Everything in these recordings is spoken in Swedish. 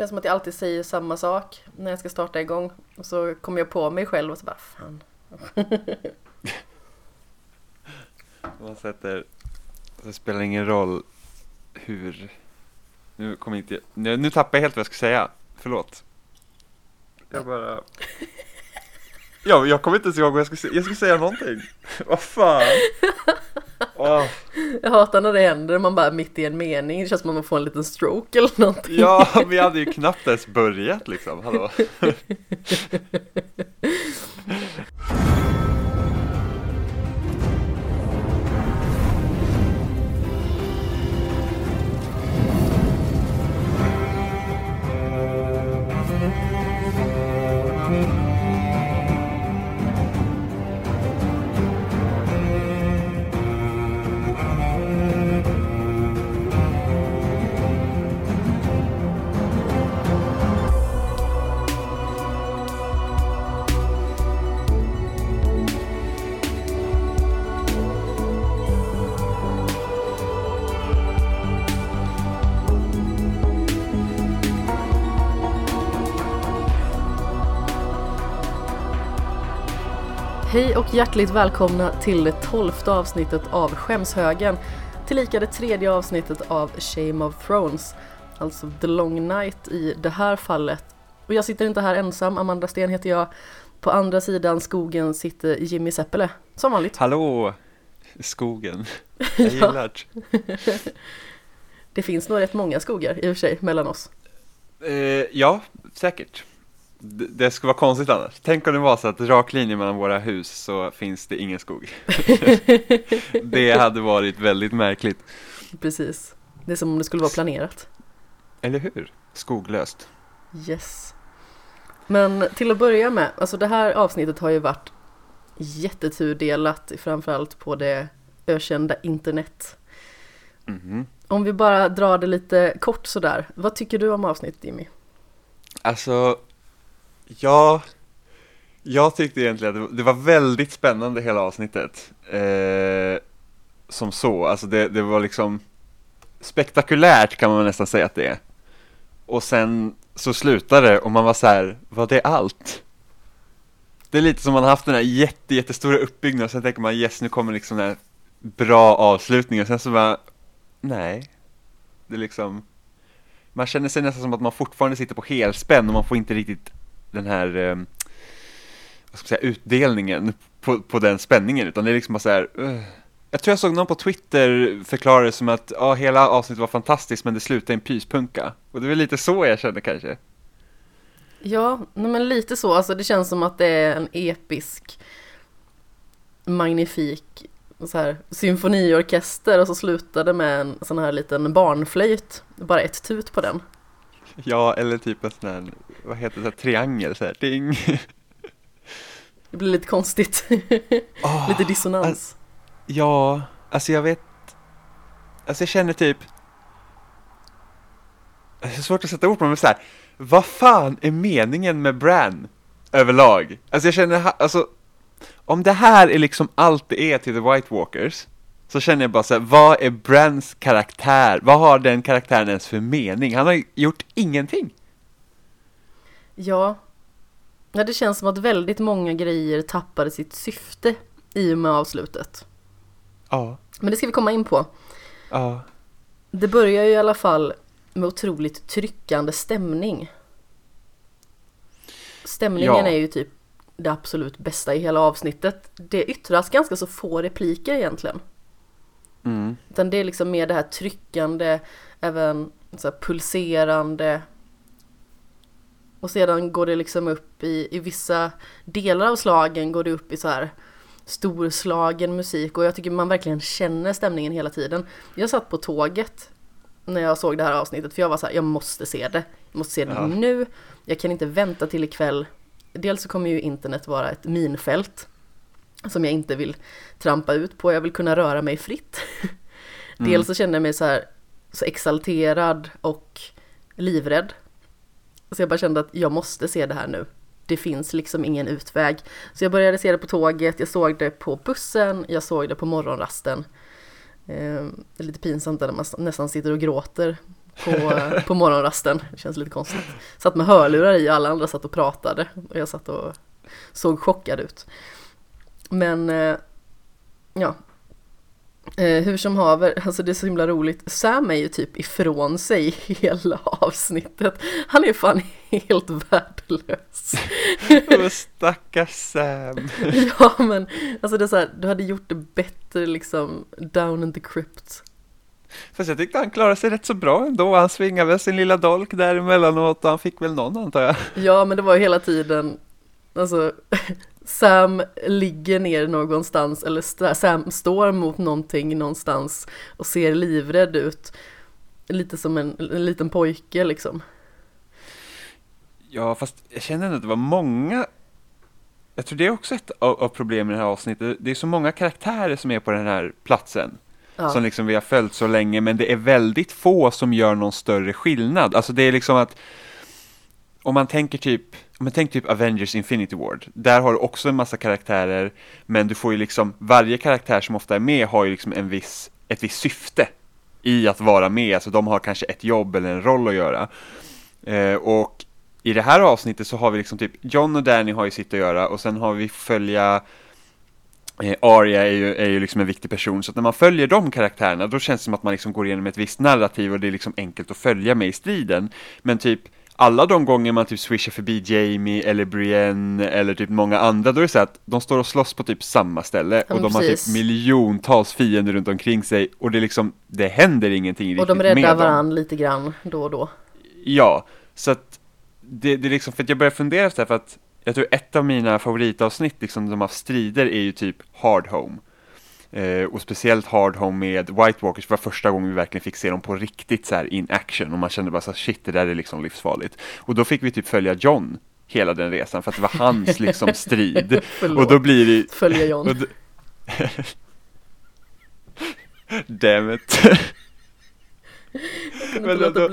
känns som att jag alltid säger samma sak när jag ska starta igång. Och så kommer jag på mig själv och så bara fan. Man sätter, det spelar ingen roll hur, nu kommer inte, nu, nu tappar jag helt vad jag ska säga, förlåt. Jag bara, ja, jag kommer inte ens ihåg vad jag ska säga, jag ska säga någonting. Vad fan. Åh. Jag hatar när det händer, man bara mitt i en mening, det känns som att man får en liten stroke eller någonting. Ja, vi hade ju knappt ens börjat liksom, hallå. Hej och hjärtligt välkomna till det tolfte avsnittet av Skämshögen. Tillika det tredje avsnittet av Shame of Thrones. Alltså The Long Night i det här fallet. Och jag sitter inte här ensam, Amanda Sten heter jag. På andra sidan skogen sitter Jimmy Seppele, som vanligt. Hallå, skogen. Jag gillar det. Det finns nog rätt många skogar i och för sig mellan oss. Eh, ja, säkert. Det skulle vara konstigt annars. Tänk om det var så att rak linje mellan våra hus så finns det ingen skog. det hade varit väldigt märkligt. Precis. Det är som om det skulle vara planerat. Eller hur? Skoglöst. Yes. Men till att börja med, alltså det här avsnittet har ju varit jätteturdelat, framförallt på det ökända internet. Mhm. Om vi bara drar det lite kort sådär, vad tycker du om avsnittet Jimmy? Alltså, ja, jag tyckte egentligen att det- var väldigt spännande hela avsnittet. Eh, som så, alltså det, det var liksom spektakulärt kan man nästan säga att det är. Och sen så slutade det och man var så här, var det allt? Det är lite som man har haft den här jätte, jättestora uppbyggnaden och sen tänker man yes, nu kommer liksom den här bra avslutningen och sen så bara, nej. Det är liksom, man känner sig nästan som att man fortfarande sitter på helspänn och man får inte riktigt den här eh, vad ska säga, utdelningen på, på den spänningen utan det är liksom bara så här uh. Jag tror jag såg någon på Twitter förklara det som att ja, hela avsnittet var fantastiskt men det slutade i en pyspunka och det är väl lite så jag känner kanske Ja, men lite så, alltså det känns som att det är en episk, magnifik så här, symfoniorkester och så slutar det med en sån här liten barnflöjt, bara ett tut på den. Ja, eller typ en sån här, vad heter det, triangel så här, ding Det blir lite konstigt, Åh, lite dissonans. Ja, alltså jag vet Alltså jag känner typ Det är svårt att sätta ord på men så här, Vad fan är meningen med Bran? Överlag? Alltså jag känner, alltså Om det här är liksom allt det är till The White Walkers Så känner jag bara så här, vad är Brans karaktär? Vad har den karaktären ens för mening? Han har gjort ingenting Ja. ja, det känns som att väldigt många grejer tappade sitt syfte i och med avslutet. Ja, Men det ska vi komma in på. ja, Det börjar ju i alla fall med otroligt tryckande stämning. Stämningen Ja. är ju typ det absolut bästa i hela avsnittet. Det yttras ganska så få repliker egentligen. Mm, Utan det är liksom mer det här tryckande, även så pulserande. Och sedan går det liksom upp i, i vissa delar av slagen går det upp i så här storslagen musik och jag tycker man verkligen känner stämningen hela tiden. Jag satt på tåget när jag såg det här avsnittet för jag var så här, jag måste se det. Jag måste se det Ja. nu. Jag kan inte vänta till ikväll. Dels så kommer ju internet vara ett minfält som jag inte vill trampa ut på. Jag vill kunna röra mig fritt. Dels så kände jag mig så här så exalterad och livrädd. Så jag bara kände att jag måste se det här nu. Det finns liksom ingen utväg. Så jag började se det på tåget, jag såg det på bussen, jag såg det på morgonrasten. Eh, det är lite pinsamt där man nästan sitter och gråter på, på morgonrasten. Det känns lite konstigt. Satt med hörlurar i och alla andra satt och pratade och jag satt och såg chockad ut. Men eh, ja, Eh, hur som haver, alltså det är så himla roligt. Sam är ju typ ifrån sig hela avsnittet. Han är fan helt värdelös. Stackars Sam. ja men, alltså det är så här, du hade gjort det bättre liksom down in the crypt. Fast jag tyckte han klarade sig rätt så bra ändå. Han svingade väl sin lilla dolk där emellanåt och han fick väl någon antar jag. Ja men det var ju hela tiden, alltså Sam ligger ner någonstans eller Sam står mot någonting någonstans och ser livrädd ut. Lite som en, en liten pojke liksom. Ja, fast jag känner ändå att det var många jag tror det är också ett av, problemen i det här avsnittet. Det är så många karaktärer som är på den här platsen. Ja. Som liksom vi har följt så länge, men det är väldigt få som gör någon större skillnad. Alltså det är liksom att om man tänker typ men tänk typ Avengers Infinity Ward. Där har du också en massa karaktärer, men du får ju liksom, varje karaktär som ofta är med har ju liksom en viss, ett visst syfte i att vara med, alltså de har kanske ett jobb eller en roll att göra. Eh, och i det här avsnittet så har vi liksom typ, John och Danny har ju sitt att göra och sen har vi följa eh, Arya är ju, är ju liksom en viktig person, så att när man följer de karaktärerna då känns det som att man liksom går igenom ett visst narrativ och det är liksom enkelt att följa med i striden. Men typ alla de gånger man typ swishar förbi Jamie eller Brienne eller typ många andra, då är det så att de står och slåss på typ samma ställe ja, och de precis. har typ miljontals fiender runt omkring sig och det liksom, det händer ingenting riktigt med dem. Och de räddar varandra lite grann då och då. Ja, så att det, det är liksom, för att jag börjar fundera efter det för att jag tror ett av mina favoritavsnitt liksom de har strider är ju typ Hard Home. Eh, och speciellt Hard Home med White Walkers var första gången vi verkligen fick se dem på riktigt så här in action och man kände bara så shit det där är liksom livsfarligt. Och då fick vi typ följa John hela den resan för att det var hans liksom strid. och då blir det... Följa John. Då... Damn it. men, då,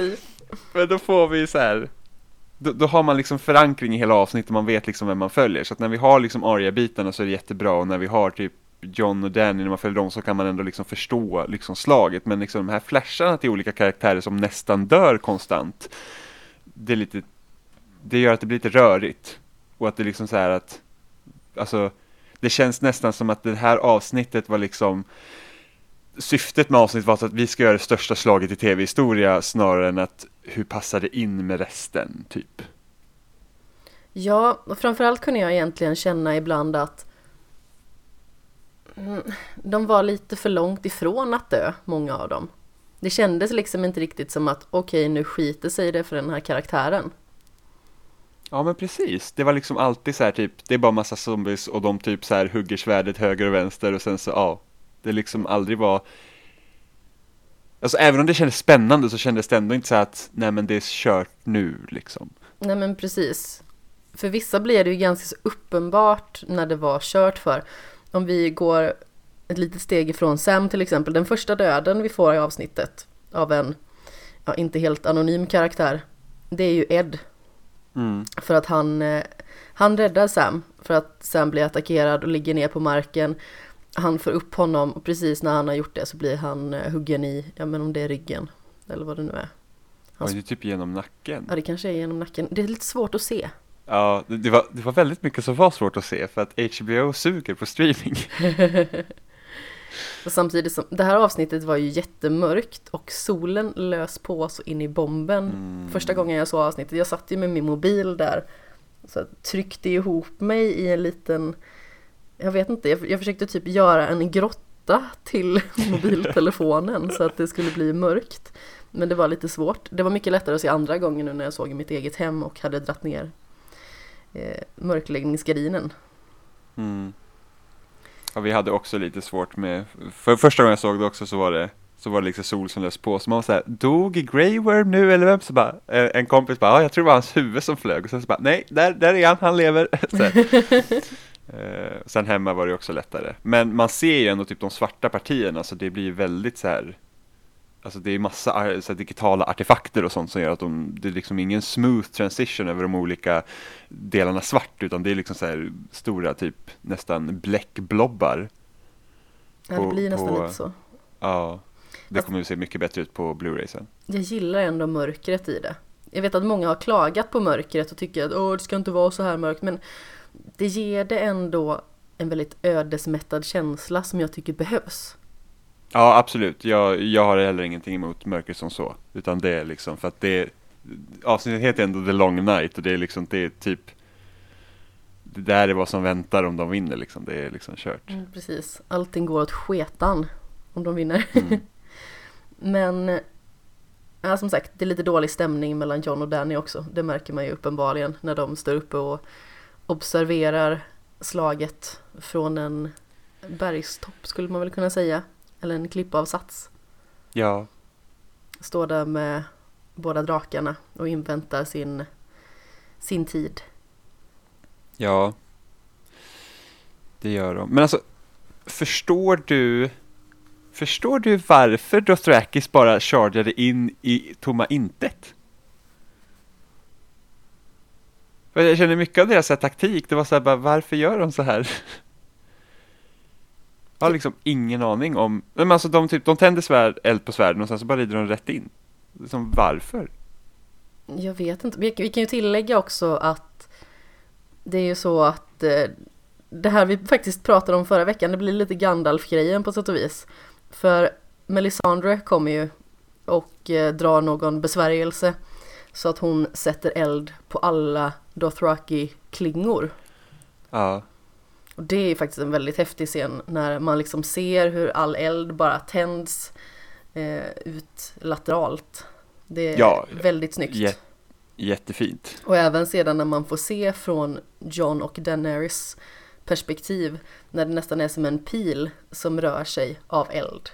men då får vi så här då, då, har man liksom förankring i hela avsnittet, man vet liksom vem man följer. Så att när vi har liksom aria-bitarna så är det jättebra och när vi har typ John och Danny, när man följer dem så kan man ändå liksom förstå liksom slaget. Men liksom de här flasharna till olika karaktärer som nästan dör konstant, det är lite, det gör att det blir lite rörigt. Och att det liksom så här att, alltså, det känns nästan som att det här avsnittet var liksom, syftet med avsnittet var att vi ska göra det största slaget i tv-historia snarare än att hur passar det in med resten, typ. Ja, och framförallt kunde jag egentligen känna ibland att de var lite för långt ifrån att dö, många av dem. Det kändes liksom inte riktigt som att okej, okay, nu skiter sig det för den här karaktären. Ja men precis, det var liksom alltid så här typ, det är bara massa zombies och de typ så här hugger svärdet höger och vänster och sen så ja, det liksom aldrig var Alltså även om det kändes spännande så kändes det ändå inte så att nej men det är kört nu liksom. Nej men precis. För vissa blir det ju ganska så uppenbart när det var kört för om vi går ett litet steg ifrån Sam till exempel, den första döden vi får i avsnittet av en, ja, inte helt anonym karaktär, det är ju Ed. Mm. För att han, eh, han räddar Sam, för att Sam blir attackerad och ligger ner på marken. Han får upp honom och precis när han har gjort det så blir han eh, huggen i, ja men om det är ryggen, eller vad det nu är. Han... Ja, det är typ genom nacken. Ja, det kanske är genom nacken. Det är lite svårt att se. Ja, det var, det var väldigt mycket som var svårt att se för att HBO suger på streaming. och samtidigt som, det här avsnittet var ju jättemörkt och solen lös på så in i bomben. Mm. Första gången jag såg avsnittet, jag satt ju med min mobil där. Så tryckte ihop mig i en liten, jag vet inte, jag, jag försökte typ göra en grotta till mobiltelefonen så att det skulle bli mörkt. Men det var lite svårt. Det var mycket lättare att se andra gången nu när jag såg i mitt eget hem och hade dratt ner eh, mörkläggningsgardinen. Mm. Ja, vi hade också lite svårt med, för första gången jag såg det också så var det så var det liksom sol som lös på, så man var såhär, dog Grey Worm nu eller vem? Så bara, eh, en kompis bara, ja jag tror det var hans huvud som flög, och sen så bara, nej, där, där är han, han lever. eh, sen hemma var det också lättare, men man ser ju ändå typ de svarta partierna, så det blir väldigt så här Alltså det är massa så digitala artefakter och sånt som gör att de, det är liksom ingen smooth transition över de olika delarna svart utan det är liksom så här stora typ nästan bläckblobbar. Ja det blir nästan på, lite så. Ja. det kommer att se mycket bättre ut på Blu-ray sen. Jag gillar ändå mörkret i det. Jag vet att många har klagat på mörkret och tycker att Åh, det ska inte vara så här mörkt, men det ger det ändå en väldigt ödesmättad känsla som jag tycker behövs. Ja, absolut. Jag, jag har heller ingenting emot mörker som så. Utan det är liksom för att det Avsnittet heter ändå The Long Night och det är liksom, det är typ Det där är vad som väntar om de vinner liksom. Det är liksom kört. Mm, precis. Allting går åt sketan om de vinner. Mm. Men ja, som sagt, det är lite dålig stämning mellan John och Danny också. Det märker man ju uppenbarligen när de står uppe och observerar slaget från en bergstopp skulle man väl kunna säga. Eller en klippavsats. Ja, Står där med båda drakarna och inväntar sin, sin tid. ja. Det gör de. Men alltså, förstår du Förstår du varför Dothrakis bara chargade in i tomma intet? Jag känner mycket av deras taktik, det var så här bara, varför gör de så här? Har liksom ingen aning om, men alltså de, typ, de tänder svärd, eld på svärden och sen så bara rider de rätt in. Liksom, varför? Jag vet inte. Vi, vi kan ju tillägga också att det är ju så att eh, det här vi faktiskt pratade om förra veckan, det blir lite Gandalf-grejen på sätt och vis. För Melisandre kommer ju och eh, drar någon besvärjelse så att hon sätter eld på alla Dothraki-klingor. Ja, Och det är faktiskt en väldigt häftig scen när man liksom ser hur all eld bara tänds eh, ut lateralt. Det är Ja, väldigt snyggt. jä- jättefint. Och även sedan när man får se från John och Daenerys perspektiv när det nästan är som en pil som rör sig av eld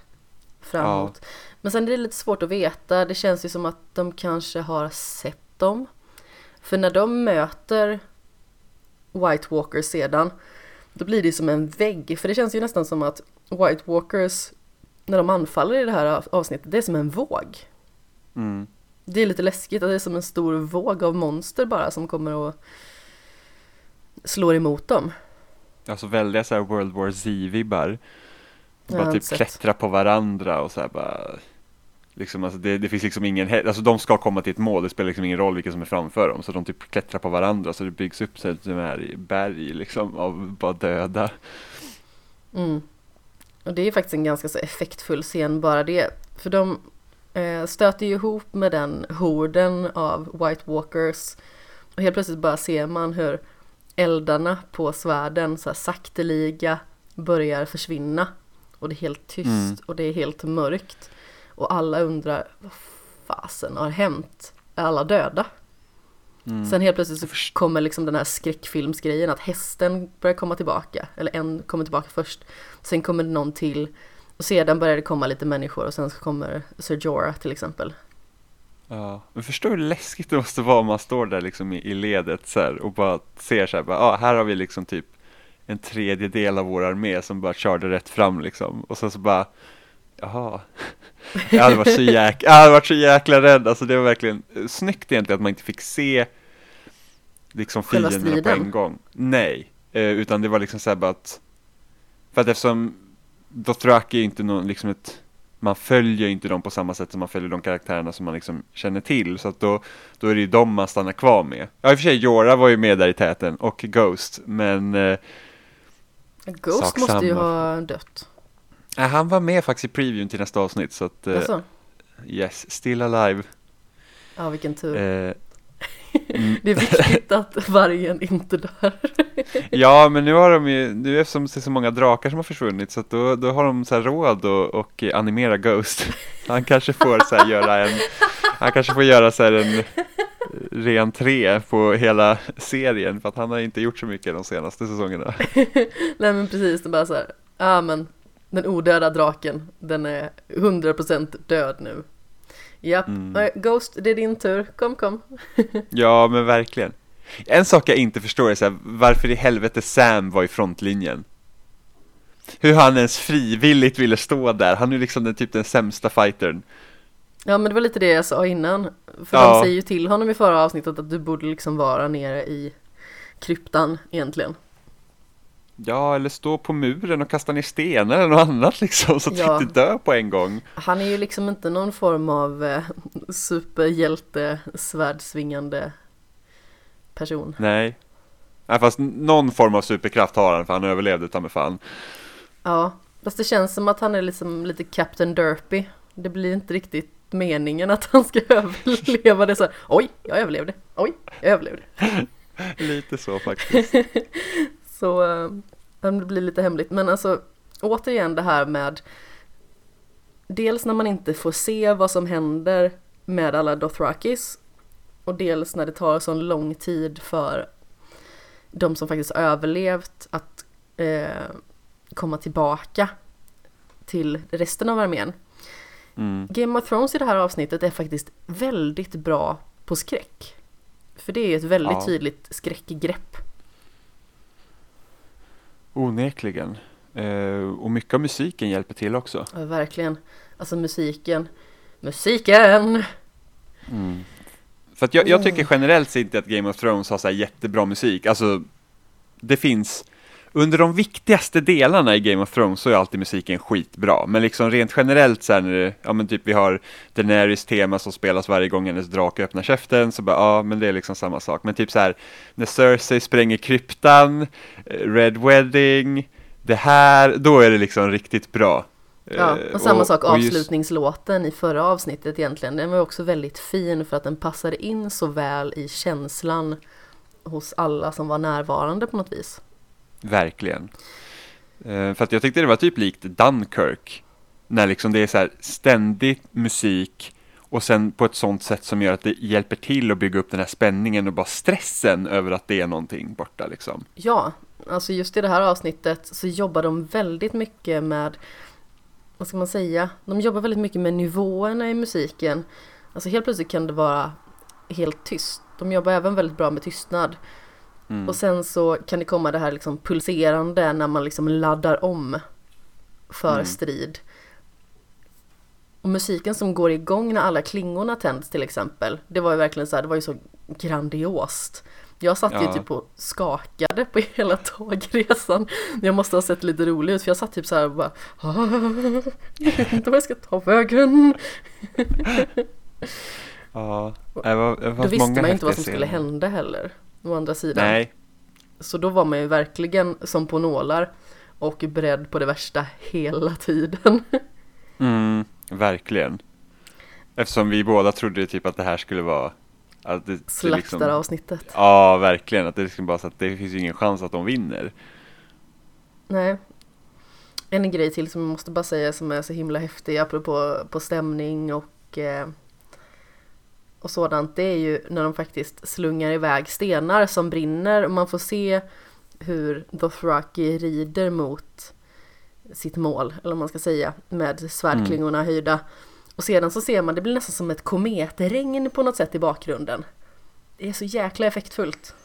framåt. Men sen är det lite svårt att veta, det känns ju som att de kanske har sett dem. För när de möter White Walkers sedan, då blir det som en vägg. För det känns ju nästan som att White Walkers, när de anfaller i det här av- avsnittet, det är som en våg. Mm. Det är lite läskigt att det är som en stor våg av monster bara som kommer och slår emot dem. Alltså väldiga så här World War Z-vibbar. Bara typ inte sett. klättra på varandra och så här bara Liksom alltså det, det finns liksom ingen, alltså de ska komma till ett mål, det spelar liksom ingen roll vilka som är framför dem Så de typ klättrar på varandra så det byggs upp så här berg liksom av bara döda Mm. Och det är faktiskt en ganska så effektfull scen bara det. För de eh, stöter ju ihop med den horden av White Walkers. Och helt plötsligt bara ser man hur eldarna på svärden så här sakteliga börjar försvinna. Och det är helt tyst Mm. och det är helt mörkt. Och alla undrar vad fasen har hänt? Är alla döda? mm. Sen helt plötsligt så kommer liksom den här skräckfilmsgrejen att hästen börjar komma tillbaka. Eller en kommer tillbaka först. Sen kommer det någon till. Och sedan börjar det komma lite människor och sen så kommer Sir Jorah till exempel. Ja, men förstår hur läskigt det måste vara om man står där liksom i, i ledet så här och bara ser så här, bara, ah, här har vi liksom typ en tredjedel av vår armé som bara körde rätt fram liksom och sen så bara Jaha, jag hade varit så jäkla, jag hade varit så jäkla rädd, alltså det var verkligen eh, snyggt egentligen att man inte fick se liksom fienderna på en gång. Nej, eh, utan det var liksom så här bara att, för att eftersom Dothraki är inte någon, liksom ett, man följer inte dem på samma sätt som man följer de karaktärerna som man liksom känner till, så att då, då är det ju dem man stannar kvar med. Ja, i och för sig, Jorah var ju med där i täten, och Ghost, men eh, Ghost måste ju ha dött. Äh, han var med faktiskt i previewn till nästa avsnitt, så att, eh, Alltså, yes, still alive. ja vilken tur. Eh, mm, Det är viktigt att vargen inte dör. ja, men nu har de ju, nu eftersom det är så många drakar som har försvunnit, så att då, då har de så här råd och, och animera Ghost. Han kanske får så här göra en, han kanske får göra så här en ren tre på hela serien, för att han har inte gjort så mycket de senaste säsongerna. Nej men precis, det är bara så här. Ja men den odöda draken, den är 100% död nu. Japp, Mm. Eh, Ghost, det är din tur. Kom, kom. Ja, men verkligen. En sak jag inte förstår är så här, varför i helvete Sam var i frontlinjen. Hur han ens frivilligt ville stå där, han är liksom den, typ den sämsta fightern. Ja men det var lite det jag sa innan. För Ja. de säger ju till honom i förra avsnittet att du borde liksom vara nere i kryptan egentligen. Ja, eller stå på muren och kasta ner stenar eller något annat liksom så att Ja. du inte dör på en gång. Han är ju liksom inte någon form av eh, superhjälte, svärdsvingande person. Nej. Nej, fast någon form av superkraft har han för han överlevde ta mig fan. Ja, fast det känns som att han är liksom lite Captain Derpy. Det blir inte riktigt meningen att han ska överleva det så här, Oj, jag överlevde. Oj, jag överlevde. Lite så faktiskt. Så eh, det blir lite hemligt. Men alltså återigen det här med dels när man inte får se vad som händer med alla Dothrakis och dels när det tar så lång tid för de som faktiskt överlevt att eh, komma tillbaka till resten av armén. Mm. Game of Thrones i det här avsnittet är faktiskt väldigt bra på skräck. För det är ett väldigt Ja. tydligt skräckgrepp. Onekligen. Eh, och mycket av musiken hjälper till också. Ja, verkligen. Alltså musiken. Musiken! För att jag, jag tycker generellt sett inte att Game of Thrones har så här jättebra musik. Alltså, det finns under de viktigaste delarna i Game of Thrones så är alltid musiken skitbra. Men liksom rent generellt så här när det, ja men typ vi har Daenerys tema som spelas varje gång hennes drake öppnar käften, så bara ja men det är liksom samma sak. Men typ så här när Cersei spränger kryptan, eh, Red Wedding, det här, då är det liksom riktigt bra. Ja, Eh, och samma sak och just- avslutningslåten i förra avsnittet egentligen. Den var också väldigt fin för att den passade in så väl i känslan hos alla som var närvarande på något vis. Verkligen. Eh, för att jag tyckte det var typ likt Dunkirk. När liksom det är så här ständig musik och sen på ett sånt sätt som gör att det hjälper till att bygga upp den här spänningen och bara stressen över att det är någonting borta liksom. Ja, alltså just i det här avsnittet så jobbar de väldigt mycket med, vad ska man säga, de jobbar väldigt mycket med nivåerna i musiken. Alltså helt plötsligt kan det vara helt tyst. De jobbar även väldigt bra med tystnad. Mm. Och sen så kan det komma det här liksom pulserande när man liksom laddar om för Mm. strid. Och musiken som går igång när alla klingorna tänds till exempel. Det var ju verkligen så här, det var ju så grandiost. Jag satt ju Ja. typ och skakade på hela tågresan. Jag måste ha sett lite rolig ut för jag satt typ så här och bara "Ah, Jag vet inte vad jag ska ta vägen. Ja, det var, det Då visste man ju inte vad som skulle hända heller. Å andra sidan. Nej, Så då var man ju verkligen som på nålar och beredd på det värsta hela tiden. mm, verkligen. Eftersom vi båda trodde typ att det här skulle vara att det, det liksom, Slaktaravsnittet. Ja, verkligen. Att det liksom bara så att det finns ju ingen chans att de vinner. Nej. En grej till som jag måste bara säga som är så himla häftig apropå på stämning och eh, och sådant det är ju när de faktiskt slungar iväg stenar som brinner och man får se hur Dothraki rider mot sitt mål, eller vad man ska säga, med svärdklingorna höjda. Och sedan så ser man, det blir nästan som ett kometregn på något sätt i bakgrunden. Det är så jäkla effektfullt.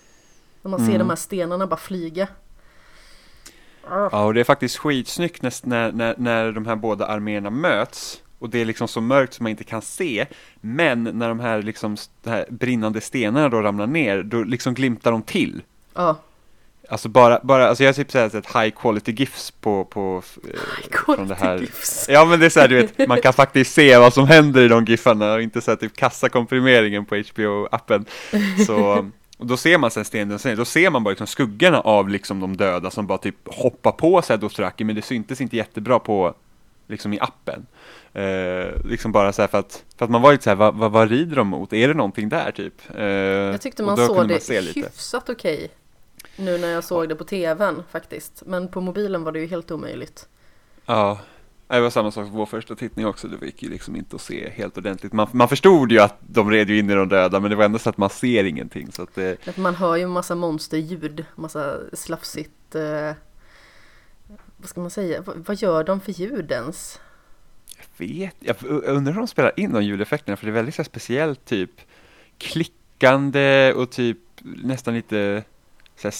När man ser Mm. de här stenarna bara flyga. Ja, och det är faktiskt skitsnyggt när, när, när de här båda arméerna möts. Och det är liksom så mörkt som man inte kan se. Men när de här, liksom, de här brinnande stenarna då ramlar ner, då liksom glimtar de till. Ja, Alltså bara, bara alltså jag har typ såhär sett high quality gifs på, på eh, från det här. gifs. Ja men det är såhär du vet, man kan faktiskt se vad som händer i de giffarna och inte såhär typ kassakomprimeringen på HBO-appen. Så och då ser man sen stenen, då ser man bara liksom skuggorna av liksom de döda som bara typ hoppar på sig Dothraki men det syntes inte jättebra på liksom i appen. Eh, liksom bara så här för att, för att man var lite så här, vad, vad, vad rider de mot? Är det någonting där typ? Eh, Jag tyckte man såg det man hyfsat okej. Nu när jag såg det på tvn faktiskt. Men på mobilen var det ju helt omöjligt. Ja, det var samma sak på vår första tittning också. Det gick ju liksom inte att se helt ordentligt. Man, man förstod ju att de red ju in i de döda, men det var ändå så att man ser ingenting. Så att det, Man hör ju en massa monsterljud, massa slafsigt... Eh, vad ska man säga? Vad, vad gör de för ljud ens? Jag vet, jag undrar om de spelar in de ljudeffekterna, för det är väldigt så speciellt typ klickande och typ nästan lite här,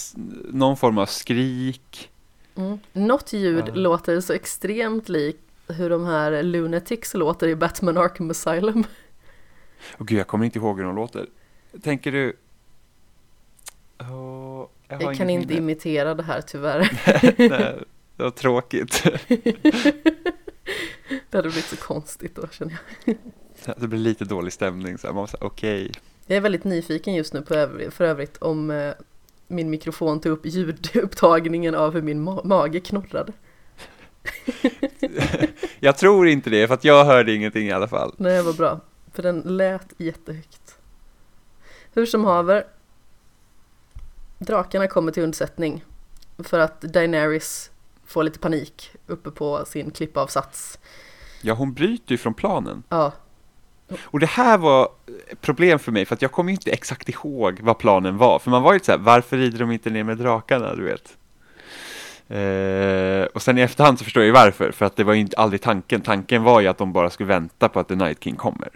någon form av skrik. Mm. Något ljud Ja. låter så extremt likt hur de här Lunatics låter i Batman Arkham Asylum. Och gud, jag kommer inte ihåg hur de låter. Tänker du? Åh, har Jag kan inte minne. imitera det här tyvärr. Nej, det var tråkigt. Det hade blivit så konstigt då känner jag. Det blir lite dålig stämning så här. Man här, okej. Jag är väldigt nyfiken just nu på övrig, för övrigt om eh, min mikrofon tog upp ljudupptagningen av hur min ma- mage knorrade. Jag tror inte det, för att jag hörde ingenting i alla fall. Nej, var bra. För den lät jättehögt. Hur som haver. Drakarna kommer till undsättning. För att Daenerys får lite panik uppe på sin klippavsats. Ja, hon bryter ju från planen. Ja, Och det här var problem för mig, för att jag kommer ju inte exakt ihåg vad planen var. För man var ju så här, varför rider de inte ner med drakarna, du vet? Eh, och sen i efterhand så förstår jag ju varför, för att det var ju aldrig tanken. Tanken var ju att de bara skulle vänta på att The Night King kommer.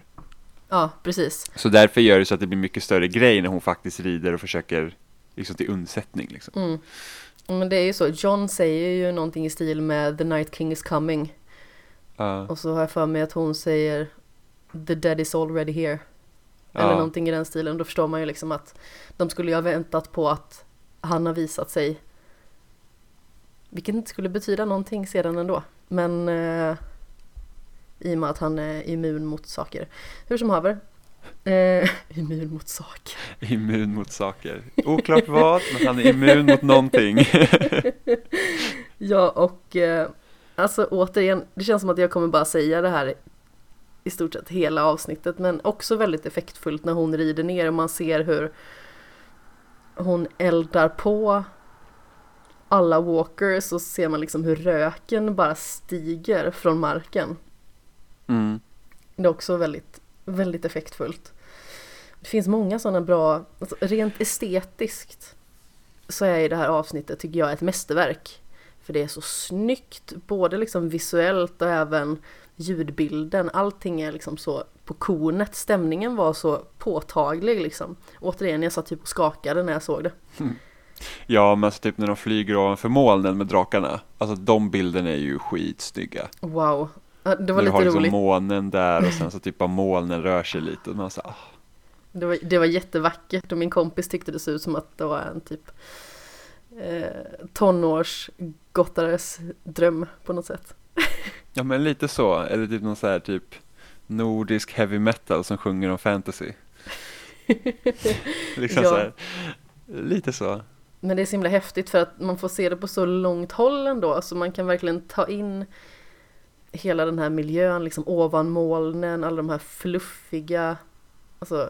ja precis. Så därför gör det så att det blir mycket större grej när hon faktiskt rider och försöker liksom till undsättning liksom. Mm. Men det är ju så, John säger ju någonting i stil med The Night King is coming. Ja, Och så har jag för mig att hon säger The dead is already here. Eller någonting i den stilen. Då förstår man ju liksom att de skulle ju ha väntat på att han har visat sig. Vilket inte skulle betyda någonting sedan ändå. Men eh, i och med att han är immun mot saker. Hur som haver. Eh, immun mot saker. Immun mot saker. Oklart vad, men han är immun mot någonting. Ja och eh, alltså återigen, det känns som att jag kommer bara säga det här i stort sett hela avsnittet men också väldigt effektfullt när hon rider ner och man ser hur hon eldar på alla walkers och så ser man liksom hur röken bara stiger från marken. Mm. Det är också väldigt, väldigt effektfullt. Det finns många sådana bra, alltså rent estetiskt så är ju det här avsnittet tycker jag ett mästerverk. För det är så snyggt, både liksom visuellt och även ljudbilden. Allting är liksom så på kornet. Stämningen var så påtaglig liksom. Återigen, jag satt typ och skakade när jag såg det. Ja, men alltså typ när de flyger ovanför molnen med drakarna. Alltså de bilderna är ju skitsnygga. Wow. Ja, Det när var du har lite liksom roligt. månen där och sen så typ bara molnen rör sig lite. Man så, ah. Det var, det var jättevackert och min kompis tyckte det såg ut som att det var en typ eh, tonårsgottares dröm på något sätt. Ja men lite så, eller typ någon så här typ nordisk heavy metal som sjunger om fantasy. liksom Ja. så här, lite så. Men det är så himla häftigt för att man får se det på så långt håll ändå så man kan verkligen ta in hela den här miljön liksom ovan molnen, alla de här fluffiga, alltså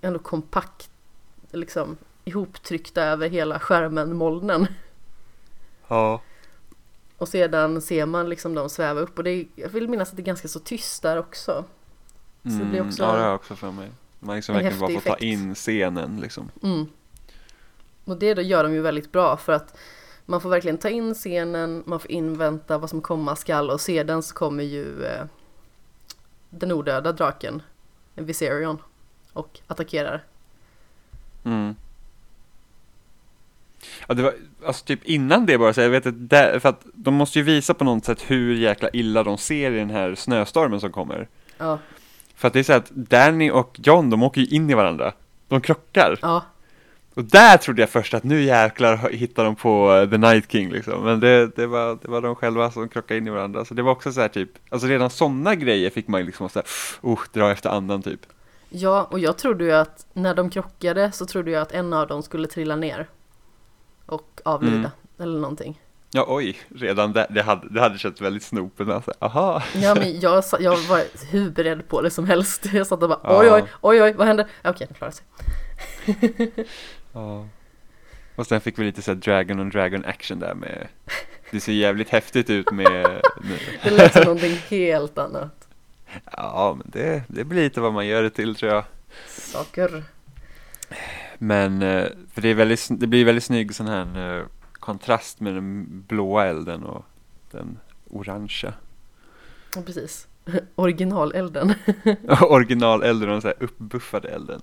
ändå kompakt liksom ihoptryckta över hela skärmen molnen. Ja. Och sedan ser man liksom dem sväva upp och det är, jag vill minnas att det är ganska så tyst där också. Så det blir Mm, också ja det har jag också för mig. Man liksom en verkligen bara får ta in scenen liksom. Mm. Och det då gör de ju väldigt bra för att man får verkligen ta in scenen, man får invänta vad som komma skall och sedan så kommer ju eh, den odöda draken, Viserion, och attackerar. Mm. Ja, det var, alltså typ innan det bara så jag vet att, där, för att de måste ju visa på något sätt hur jäkla illa de ser i den här snöstormen som kommer. Ja, För att det är så att Danny och John, de åker ju in i varandra. De krockar. ja, Och där trodde jag först att nu jäklar hittar de på eh, The Night King liksom. Men det, det, var, det var de själva som krockade in i varandra. Så det var också så här typ, alltså redan sådana grejer fick man liksom så här, oh, dra efter andan typ. ja, och jag trodde ju att när de krockade så trodde jag att en av dem skulle trilla ner och avlida Mm. eller någonting. Ja oj, redan där, det hade, det hade känts väldigt snopet. Alltså, aha. Ja, men jag, jag var hur beredd på det som helst. Jag satt och bara Ja. oj, oj, oj, oj, vad hände? Okej, det klarade sig. Ja. Och sen fick vi lite så Dragon on Dragon action där med Det ser jävligt häftigt ut med Det lät som någonting helt annat. Ja men det, det blir lite vad man gör det till tror jag Saker. Men eh, för det, är väldigt, det blir väldigt snygg sån här eh, kontrast med den blåa elden och den orangea Ja, precis. Originalelden. Originalelden och den så här uppbuffade elden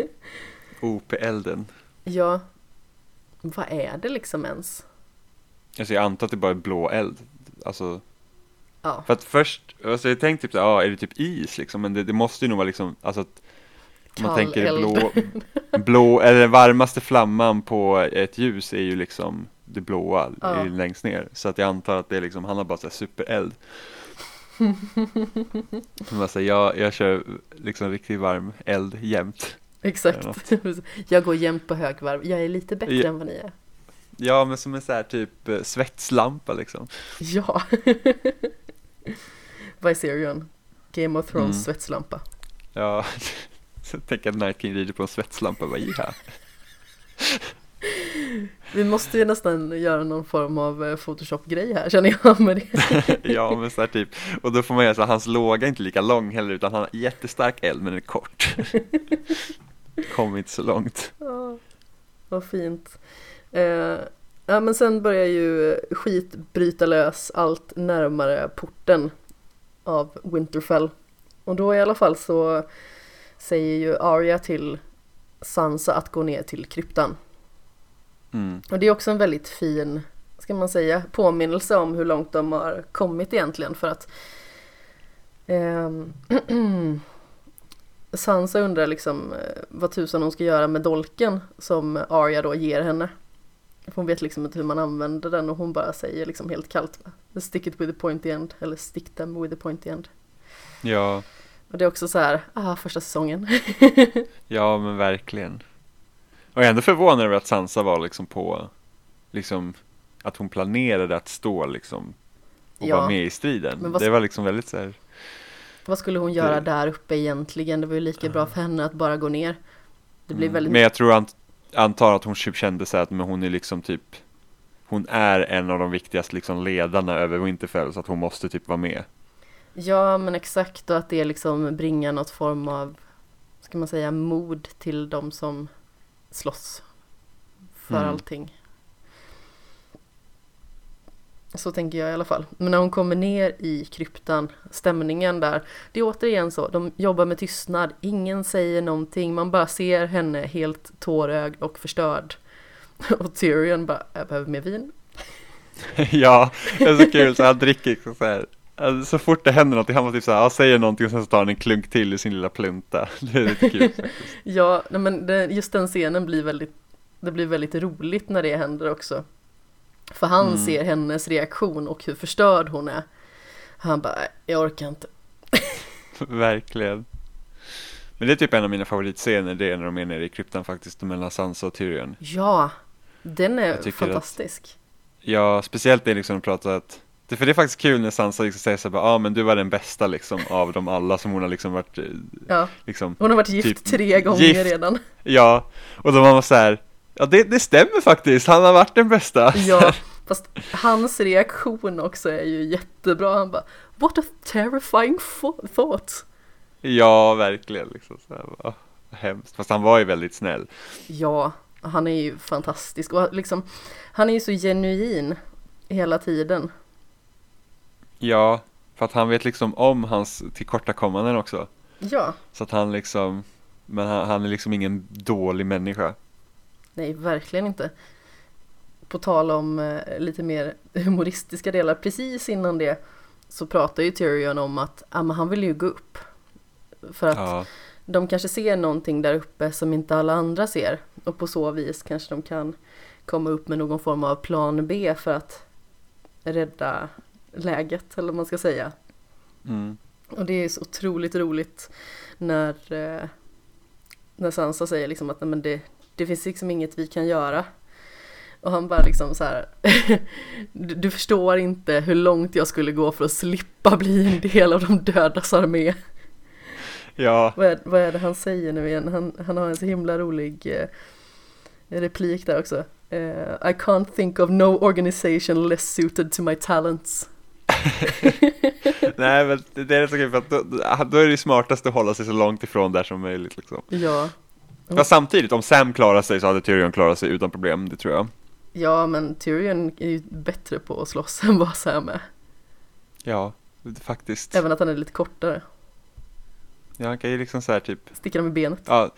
OP-elden Ja. Vad är det liksom ens? Alltså jag antar att det bara är blå eld Alltså Ja. För att först, alltså jag tänkte typ så här, ja är det typ is liksom, men det, det måste ju nog vara liksom, alltså att Om man Kall tänker eld. blå, blå, eller den varmaste flamman på ett ljus är ju liksom det blåa Ja. längst ner. Så att jag antar att det är liksom, han har bara så här supereld. Säger, jag, jag kör liksom riktigt varm eld jämt. Exakt. Jag går jämt på högvarv. Jag är lite bättre Ja. än vad ni är. Ja, men som en så här typ eh, svetslampa liksom. Ja. Viserion. Game of Thrones Mm. svetslampa. Ja, jag att Night King rider på en svetslampa, bara ja. Vi måste ju nästan göra någon form av eh, Photoshop-grej här känner jag med det. Ja, men så här typ, och då får man göra så här, hans låga är inte lika lång heller, utan han har jättestark eld, men den är kort. Kommer inte så långt. Ja, vad fint. Eh, ja men sen börjar ju skit bryta lös allt närmare porten av Winterfell. Och då i alla fall så säger ju Arya till Sansa att gå ner till kryptan. Mm. Och det är också en väldigt fin, ska man säga, påminnelse om hur långt de har kommit egentligen för att ehm, Sansa undrar liksom eh, vad tusan hon ska göra med dolken som Arya då ger henne. Hon vet liksom inte hur man använder den och hon bara säger liksom helt kallt? Stick it with the pointy end eller stick them with the pointy end. Ja, Och det är också så här, ah första säsongen. ja men verkligen. Och jag är ändå förvånad över att Sansa var liksom på, liksom, att hon planerade att stå liksom och Ja. vara med i striden. Vad- Det var liksom väldigt så här, vad skulle hon göra Det- där uppe egentligen? Det var ju lika bra för henne att bara gå ner. Det blir Mm. väldigt Men jag tror ant, antar att hon typ kände sig att men hon är liksom typ Hon är en av de viktigaste liksom ledarna över Winterfell så att hon måste typ vara med. Ja men exakt och att det liksom bringar något form av, ska man säga, mod till de som slåss för Mm. allting. Så tänker jag i alla fall. Men när hon kommer ner i kryptan, stämningen där, det är återigen så, de jobbar med tystnad, ingen säger någonting, man bara ser henne helt tårögd och förstörd. Och Tyrion bara, jag behöver mer vin. ja, det är så kul så han dricker så här. Alltså, Så fort det händer någonting, han bara typ så här, ja, säger någonting och sen så tar han en klunk till i sin lilla plunta. Det är lite kul. Ja, nej, men just den scenen blir väldigt, det blir väldigt roligt när det händer också. För han Mm. ser hennes reaktion och hur förstörd hon är. Han bara, jag orkar inte. Verkligen. Men det är typ en av mina favoritscener, det är när de är nere i kryptan faktiskt, mellan Sansa och Tyrion. Ja, den är tycker att- fantastisk. Ja, speciellt det liksom de pratar att det, för det är faktiskt kul när Sansa liksom säger så här, ja ah, men du var den bästa liksom av dem alla som hon har liksom varit eh, Ja, liksom hon har varit gift Typ tre gånger gift. redan. Ja, och då var man så här, ja det, det stämmer faktiskt, han har varit den bästa. Ja, fast hans reaktion också är ju jättebra. Han bara, what a terrifying thought. Ja, verkligen liksom så här, va, hemskt. Fast han var ju väldigt snäll. Ja, han är ju fantastisk och liksom, han är ju så genuin hela tiden. Ja, för att han vet liksom om hans tillkortakommanden också. Ja, Så att han liksom, men han, han är liksom ingen dålig människa. nej verkligen inte. På tal om eh, lite mer humoristiska delar, precis innan det så pratar ju Tyrion om att ah, men han vill ju gå upp. För att Ja, de kanske ser någonting där uppe som inte alla andra ser. Och på så vis kanske de kan komma upp med någon form av plan B för att rädda läget, eller vad man ska säga. mm. Och det är så otroligt roligt när, eh, när Sansa säger liksom att Nej, men det, det finns liksom inget vi kan göra. Och han bara liksom så här, du, du förstår inte hur långt jag skulle gå för att slippa bli en del av de dödas armé. ja, Vad är, vad är det han säger nu igen? Han, han har en så himla rolig eh, replik där också. Eh, I can't think of no organization less suited to my talents. nej men det är så kul för att då, då är det smartast att hålla sig så långt ifrån där som möjligt liksom. Ja, Fast samtidigt, om Sam klarar sig så hade Tyrion klarat sig utan problem, det tror jag. ja men Tyrion är ju bättre på att slåss än vad Sam är. Ja, faktiskt. Även att han är lite kortare. Ja, han kan ju liksom så här typ, Sticker han med benet. ja,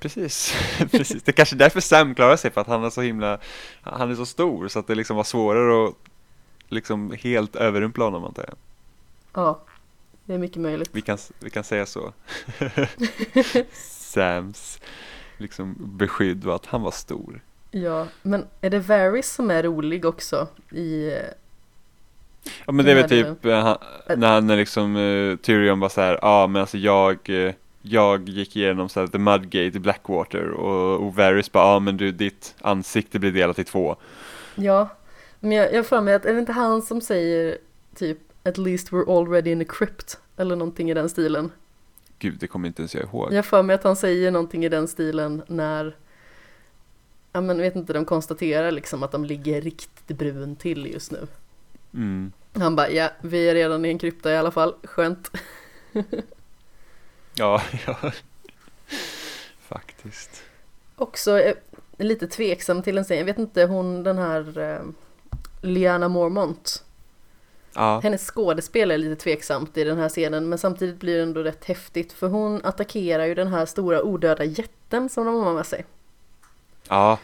precis, precis. Det är kanske därför Sam klarar sig, för att han är så himla, han är så stor så att det liksom var svårare att liksom helt överrumpla honom antar jag. Ja, det är mycket möjligt. Vi kan, vi kan säga så. Sams liksom beskydd och att han var stor. Ja, men är det Varys som är rolig också i Ja men det är väl typ eh, han, när han är liksom uh, Tyrion var så här, ja ah, men alltså jag eh, jag gick igenom så här, The Mudgate i Blackwater och, och Varys bara, ja ah, men du ditt ansikte blir delat i två. Ja, men jag jag för mig att är det inte han som säger typ At least we're already in a crypt eller någonting i den stilen. Gud, det kommer inte ens jag ihåg. Jag för mig att han säger någonting i den stilen när Ja men vet inte, de konstaterar liksom att de ligger riktigt brun till just nu. Mm. Han bara, ja vi är redan i en krypta i alla fall, skönt. Ja, ja. Faktiskt. Också eh, lite tveksam till en scen, jag vet inte hon den här eh, Liana Mormont. Ja, Hennes skådespel är lite tveksamt i den här scenen men samtidigt blir det ändå rätt häftigt för hon attackerar ju den här stora odöda jätten som de har med sig. ja,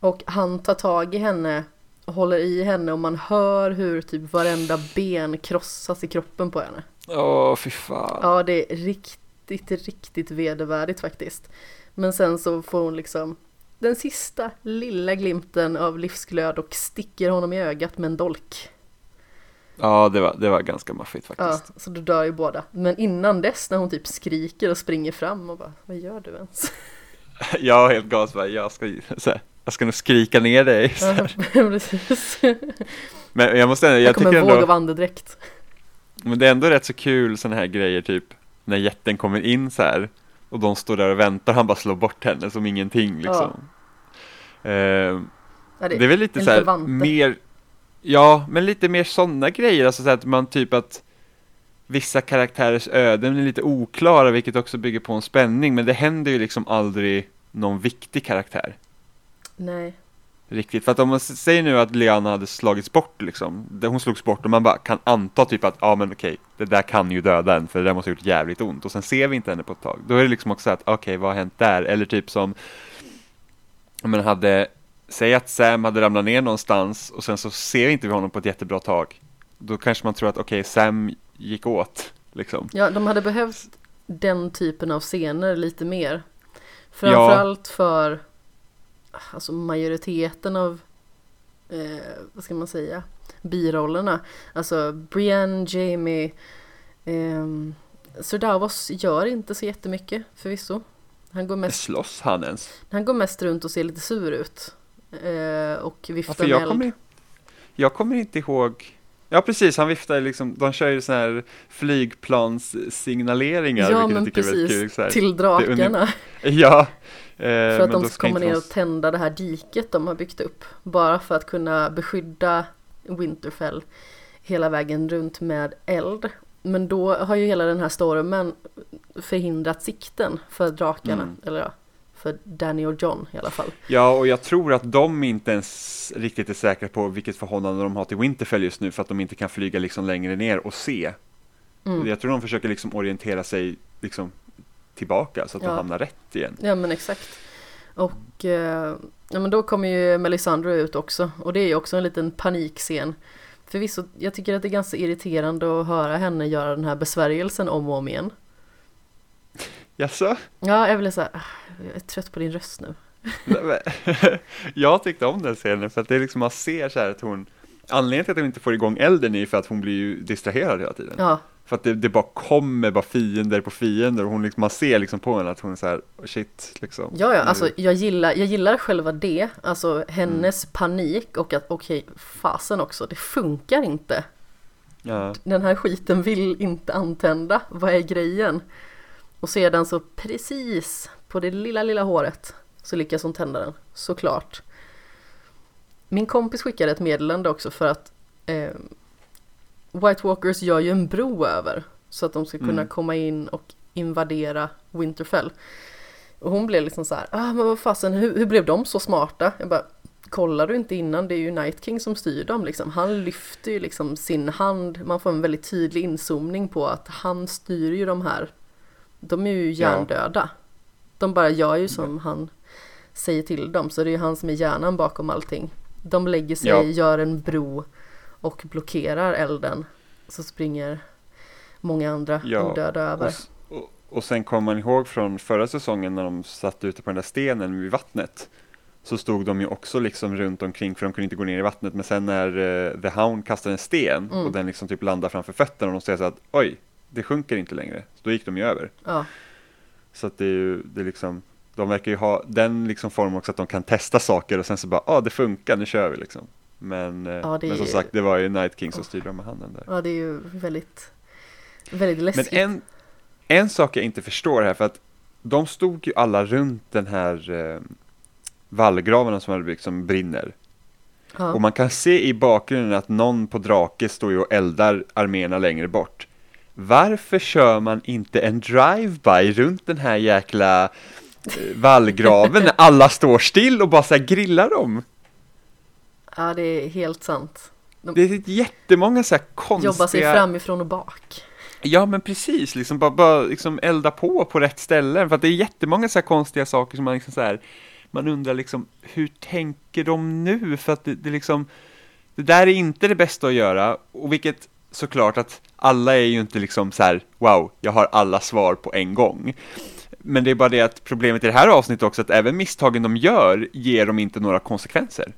Och han tar tag i henne och håller i henne och man hör hur typ varenda ben krossas i kroppen på henne. åh fy fan. Ja, det är riktigt, riktigt vedervärdigt faktiskt. Men sen så får hon liksom den sista lilla glimten av livsglöd och sticker honom i ögat med en dolk. Ja, det var, det var ganska maffigt Ja, faktiskt. så då dör ju båda. Men innan dess när hon typ skriker och springer fram och bara, vad gör du ens? Jag var helt gas, bara, jag ska, så här, jag ska nog skrika ner dig. Så Ja, här. precis. Men jag måste ändå, Jag jag kommer tycker en våg av ändå, andedräkt. men det är ändå rätt så kul sådana här grejer typ när jätten kommer in så här och de står där och väntar, han bara slår bort henne som ingenting liksom. Ehm, Ja, Det är väl lite så här mer, ja, men lite mer sådana grejer, alltså så att man typ att vissa karaktärers öden är lite oklara, vilket också bygger på en spänning, men det händer ju liksom aldrig någon viktig karaktär. Nej. Riktigt, för att om man säger nu att Liana hade slagits bort liksom, hon slogs bort och man bara kan anta typ att, ja men okej, det där kan ju döda en för det där måste ha gjort jävligt ont och sen ser vi inte henne på ett tag. Då är det liksom också att, okej vad har hänt där? Eller typ som, om man hade, säg att Sam hade ramlat ner någonstans och sen så ser inte vi honom på ett jättebra tag. Då kanske man tror att, okej, Sam gick åt, liksom. Ja, de hade behövt den typen av scener lite mer. Framförallt för alltså majoriteten av, eh, vad ska man säga, birollerna. Alltså Brienne, Jamie, ehm, Sir Davos gör inte så jättemycket förvisso. Han går mest, Slåss han ens? han går mest runt och ser lite sur ut. Eh, och Ja, viftar med jag eld. kommer, jag kommer inte ihåg Ja precis, han viftar liksom, de kör ju sådana här flygplanssignaleringar Ja men precis, kul, så här. till drakarna. Ja, eh, För att de ska komma ner och tända det här diket de har byggt upp. Bara för att kunna beskydda Winterfell hela vägen runt med eld. Men då har ju hela den här stormen förhindrat sikten för drakarna. Mm. Eller ja, för Danny och John i alla fall. Ja, och jag tror att de inte ens riktigt är säkra på vilket förhållande de har till Winterfell just nu för att de inte kan flyga liksom längre ner och se. Mm. Jag tror de försöker liksom orientera sig liksom tillbaka så att Ja. de hamnar rätt igen. Ja men exakt. Och eh, ja, men då kommer ju Melisandre ut också. Och det är ju också en liten panikscen. Förvisso, jag tycker att det är ganska irriterande att höra henne göra den här besvärjelsen om och om igen. Jaså? Ja, jag blir så här, "Ah, jag är trött på din röst nu. Jag tyckte om den scenen för att det är liksom man ser så här att hon Anledningen till att hon inte får igång elden är för att hon blir ju distraherad hela tiden. Ja, För att det, det bara kommer bara fiender på fiender och hon liksom, man ser liksom på henne att hon är så här, "Oh, shit liksom. ja, ja alltså jag gillar, jag gillar själva det, alltså hennes Mm. panik och att okej, fasen också, det funkar inte. ja. Den här skiten vill inte antända, vad är grejen? Och sedan så precis på det lilla, lilla håret så lyckas hon tända den, såklart. Min kompis skickade ett meddelande också för att eh, White Walkers gör ju en bro över så att de ska kunna Mm. komma in och invadera Winterfell. Och hon blev liksom så här, ah, men vad fasen, hur, hur blev de så smarta? Jag bara, kollar du inte innan? Det är ju Night King som styr dem liksom. Han lyfter ju liksom sin hand, man får en väldigt tydlig inzoomning på att han styr ju de här. De är ju Ja. hjärndöda. De bara gör ju som han säger till dem, så det är ju han som är hjärnan bakom allting. De lägger sig, Ja. gör en bro och blockerar elden. Så springer många andra Ja, odöda Och, över. s- och, och sen kommer man ihåg från förra säsongen när de satt ute på den där stenen vid vattnet. Så stod de ju också liksom runt omkring för de kunde inte gå ner i vattnet. Men sen när uh, The Hound kastade en sten Mm. och den liksom typ landar framför fötterna och de säger så att oj, det sjunker inte längre. Så då gick de ju över. Ja, Så att det är ju, det är liksom, de verkar ju ha den liksom form också att de kan testa saker och sen så bara, ja ah, det funkar, nu kör vi liksom. Men, eh, Ja, men som är- sagt, det var ju Night King som styrde med handen där. ja det är ju väldigt, väldigt Men läskigt. en, en sak jag inte förstår här, för att de stod ju alla runt den här eh, vallgraven som hade byggts som brinner. ja. Och man kan se i bakgrunden att någon på drake står ju och eldar arméerna längre bort. Varför kör man inte en drive-by runt den här jäkla vallgraven när alla står still och bara så grillar dem? ja, det är helt sant. Det är jättemånga så här konstiga... Jobba sig framifrån och bak. Ja men precis, liksom bara, bara liksom elda på på rätt ställen. För att det är jättemånga så här konstiga saker som man liksom så här, man undrar liksom hur tänker de nu? För att det, det liksom, det där är inte det bästa att göra. Och vilket såklart att alla är ju inte liksom så här, wow, jag har alla svar på en gång. Men det är bara det att problemet i det här avsnittet också att även misstagen de gör ger dem inte några konsekvenser.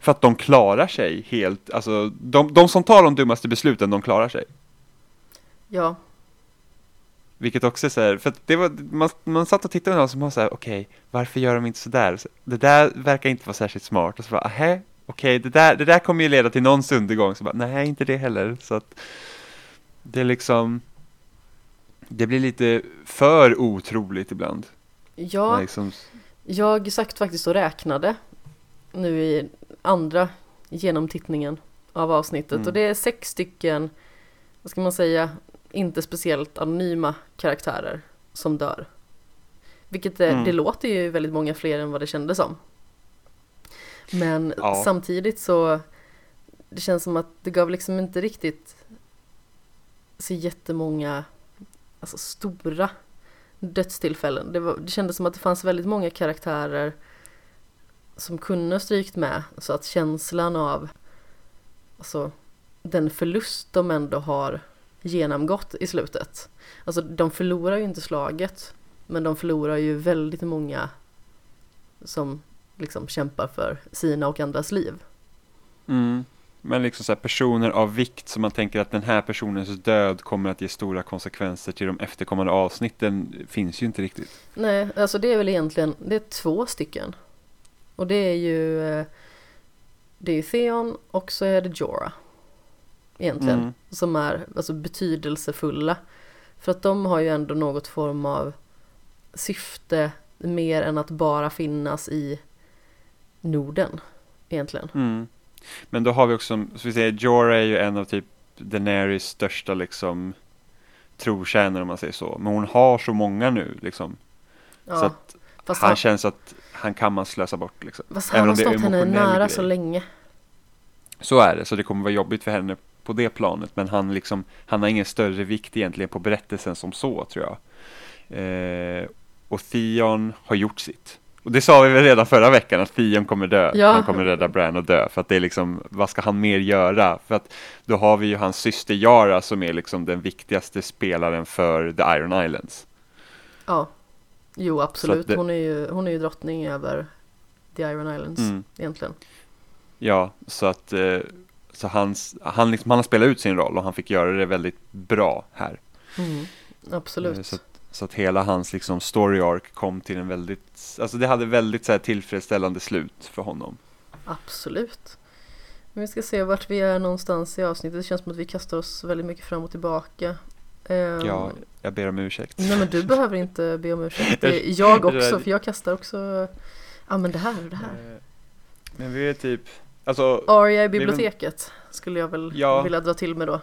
För att de klarar sig helt, alltså de, de som tar de dummaste besluten, de klarar sig. Ja, Vilket också är så här, för att det var, man, man satt och tittade på någon som var så här, okej, varför gör de inte så där? Så Det där verkar inte vara särskilt smart. Och så bara, ahä, okej, det, där, det där kommer ju leda till någons undergång. Så bara, nej, inte det heller. Så att det är liksom, det blir lite för otroligt ibland. ja Liksom, jag sagt faktiskt och räknade nu i andra genomtittningen av avsnittet Mm. och det är sex stycken, vad ska man säga, inte speciellt anonyma karaktärer som dör. Vilket det, Mm. det låter ju väldigt många fler än vad det kändes som. Men Ja. samtidigt så det känns som att det gav liksom inte riktigt så jättemånga alltså stora dödstillfällen. Det, var, det kändes som att det fanns väldigt många karaktärer som kunde ha strykt med så att känslan av alltså, den förlust de ändå har genomgått i slutet. Alltså de förlorar ju inte slaget men de förlorar ju väldigt många som liksom kämpar för sina och andras liv. mm, men liksom så här personer av vikt som man tänker att den här personens död kommer att ge stora konsekvenser till de efterkommande avsnitten finns ju inte riktigt. Nej, alltså det är väl egentligen, det är två stycken. Och det är ju, eh, det är Theon och så är det Jorah. Egentligen. Mm. Som är alltså betydelsefulla. För att de har ju ändå något form av syfte mer än att bara finnas i Norden. Egentligen. Mm. Men då har vi också, så vi säger, Jorah är ju en av typ Daenerys största liksom trotjänare om man säger så. Men hon har så många nu liksom. Ja, Så att han han, känns att han kan man slösa bort liksom. fast även han om har stått henne nära grej. så länge. Så är det, så det kommer vara jobbigt för henne på det planet. Men han liksom, han har ingen större vikt egentligen på berättelsen som så tror jag. Eh, och Theon har gjort sitt. Och det sa vi väl redan förra veckan att Theon kommer dö. Ja. Han kommer rädda Bran och dö. För att det är liksom, vad ska han mer göra? För att då har vi ju hans syster Yara som är liksom den viktigaste spelaren för The Iron Islands. Ja. Jo, absolut. det- Hon, är ju, hon är ju drottning över The Iron Islands Mm. egentligen. Ja, så att eh, så hans, han, liksom, han har spelat ut sin roll och han fick göra det väldigt bra här. Mm. Eh, Absolut. Så, att- så att hela hans liksom story arc kom till en väldigt, alltså det hade väldigt så här, tillfredsställande slut för honom. Absolut. Men vi ska se vart vi är någonstans i avsnittet. Det känns som att vi kastar oss väldigt mycket fram och tillbaka. Ehm, Ja, jag ber om ursäkt. Nej men du behöver inte be om ursäkt. Jag också för jag kastar också Ja men det här och det här. Eh, Men vi är typ, alltså, Arya i biblioteket skulle jag väl Ja. vilja dra till med då.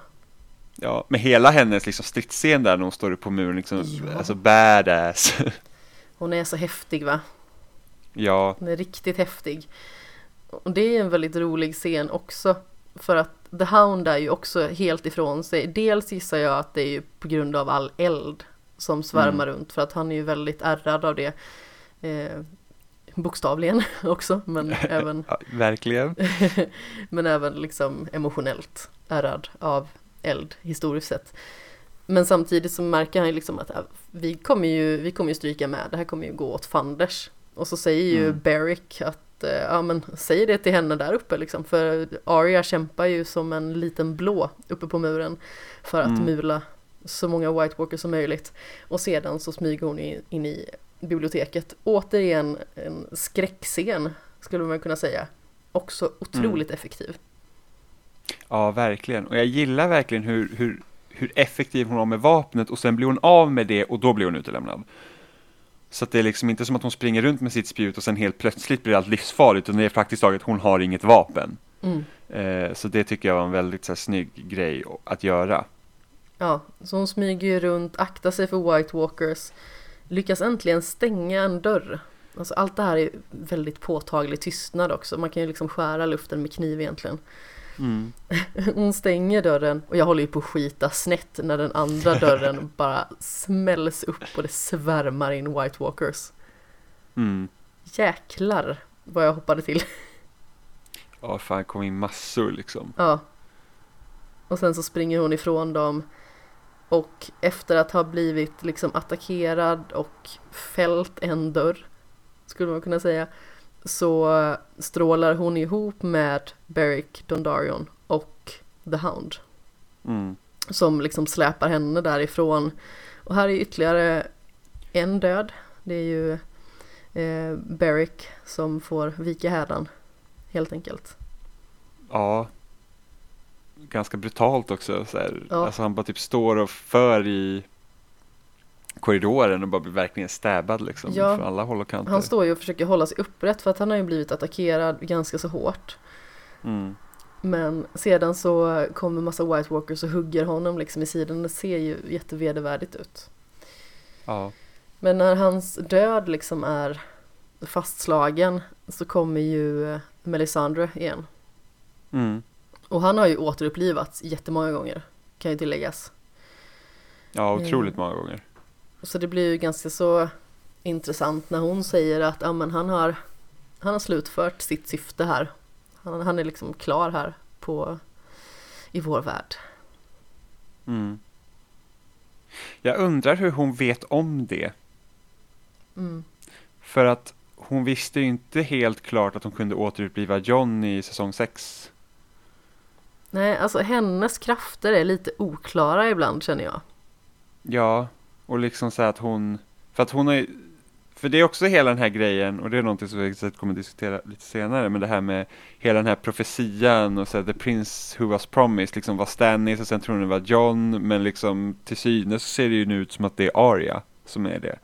Ja, med hela hennes liksom stridsscen där när hon står uppe på muren, liksom, Ja. alltså badass. Hon är så häftig va? ja, Hon är riktigt häftig. Och det är en väldigt rolig scen också. För att The Hound är ju också helt ifrån sig. Dels gissar jag att det är ju på grund av all eld som svärmar runt. För att han är ju väldigt ärrad av det. Eh, bokstavligen också. Men även, ja, verkligen. men även liksom emotionellt ärrad av eld historiskt sett. Men samtidigt så märker han ju liksom att äh, vi kommer ju, vi kommer ju stryka med, det här kommer ju gå åt fanders. Och så säger ju Mm. Beric att, eh, ja men säg det till henne där uppe liksom. För Arya kämpar ju som en liten blå uppe på muren för att Mm. mula så många White Walkers som möjligt. Och sedan så smyger hon in, i biblioteket. Återigen en skräckscen skulle man kunna säga. Också otroligt effektiv. Ja, verkligen. Och jag gillar verkligen hur, hur, hur effektiv hon var med vapnet och sen blir hon av med det och då blir hon utelämnad. Så att det är liksom inte som att hon springer runt med sitt spjut och sen helt plötsligt blir allt livsfarligt utan det är faktiskt taget hon har inget vapen. Mm. Eh, så det tycker jag var en väldigt så här, snygg grej att göra. Ja, så hon smyger ju runt, aktar sig för White Walkers, lyckas äntligen stänga en dörr. Alltså allt det här är väldigt påtaglig tystnad också, man kan ju liksom skära luften med kniv egentligen. Mm. Hon stänger dörren och jag håller ju på att skita snett när den andra dörren bara smälls upp och det svärmar in White Walkers. Mm. Jäklar vad jag hoppade till. Ja, fan, kom in massor liksom. Ja. Och sen så springer hon ifrån dem. Och efter att ha blivit liksom attackerad och fällt en dörr, skulle man kunna säga, så strålar hon ihop med Beric Dondarrion och The Hound. Mm. Som liksom släpar henne därifrån. Och här är ytterligare en död. Det är ju eh, Beric som får vika hädan, helt enkelt. Ja. Ganska brutalt också. Så. Ja. Alltså han bara typ står och för i korridoren och bara blir verkligen stäbbad liksom. Ja. Från alla håll och kanter. Han står ju och försöker hålla sig upprätt för att han har ju blivit attackerad ganska så hårt. Mm. Men sedan så kommer massa White Walkers och hugger honom liksom i sidan. Det ser ju jättevedervärdigt ut. Ja. Men när hans död liksom är fastslagen så kommer ju Melisandre igen. Mm. Och han har ju återupplivats jättemånga gånger, kan ju tilläggas. Ja, Mm. otroligt många gånger. Så det blir ju ganska så intressant när hon säger att ja, men han, har, han har slutfört sitt syfte här. Han, han är liksom klar här på, i vår värld. Mm. Jag undrar hur hon vet om det. Mm. För att hon visste ju inte helt klart att hon kunde återuppliva John i säsong 6. Nej, alltså hennes krafter är lite oklara ibland känner jag. Ja, och liksom så här att hon, för att hon har ju, för det är också hela den här grejen, och det är någonting som vi säkert kommer diskutera lite senare, men det här med hela den här profetian och så här, the prince who was promised, liksom var Stannis och sen tror hon det var John, men liksom till synes så ser det ju nu ut som att det är Arya som är det.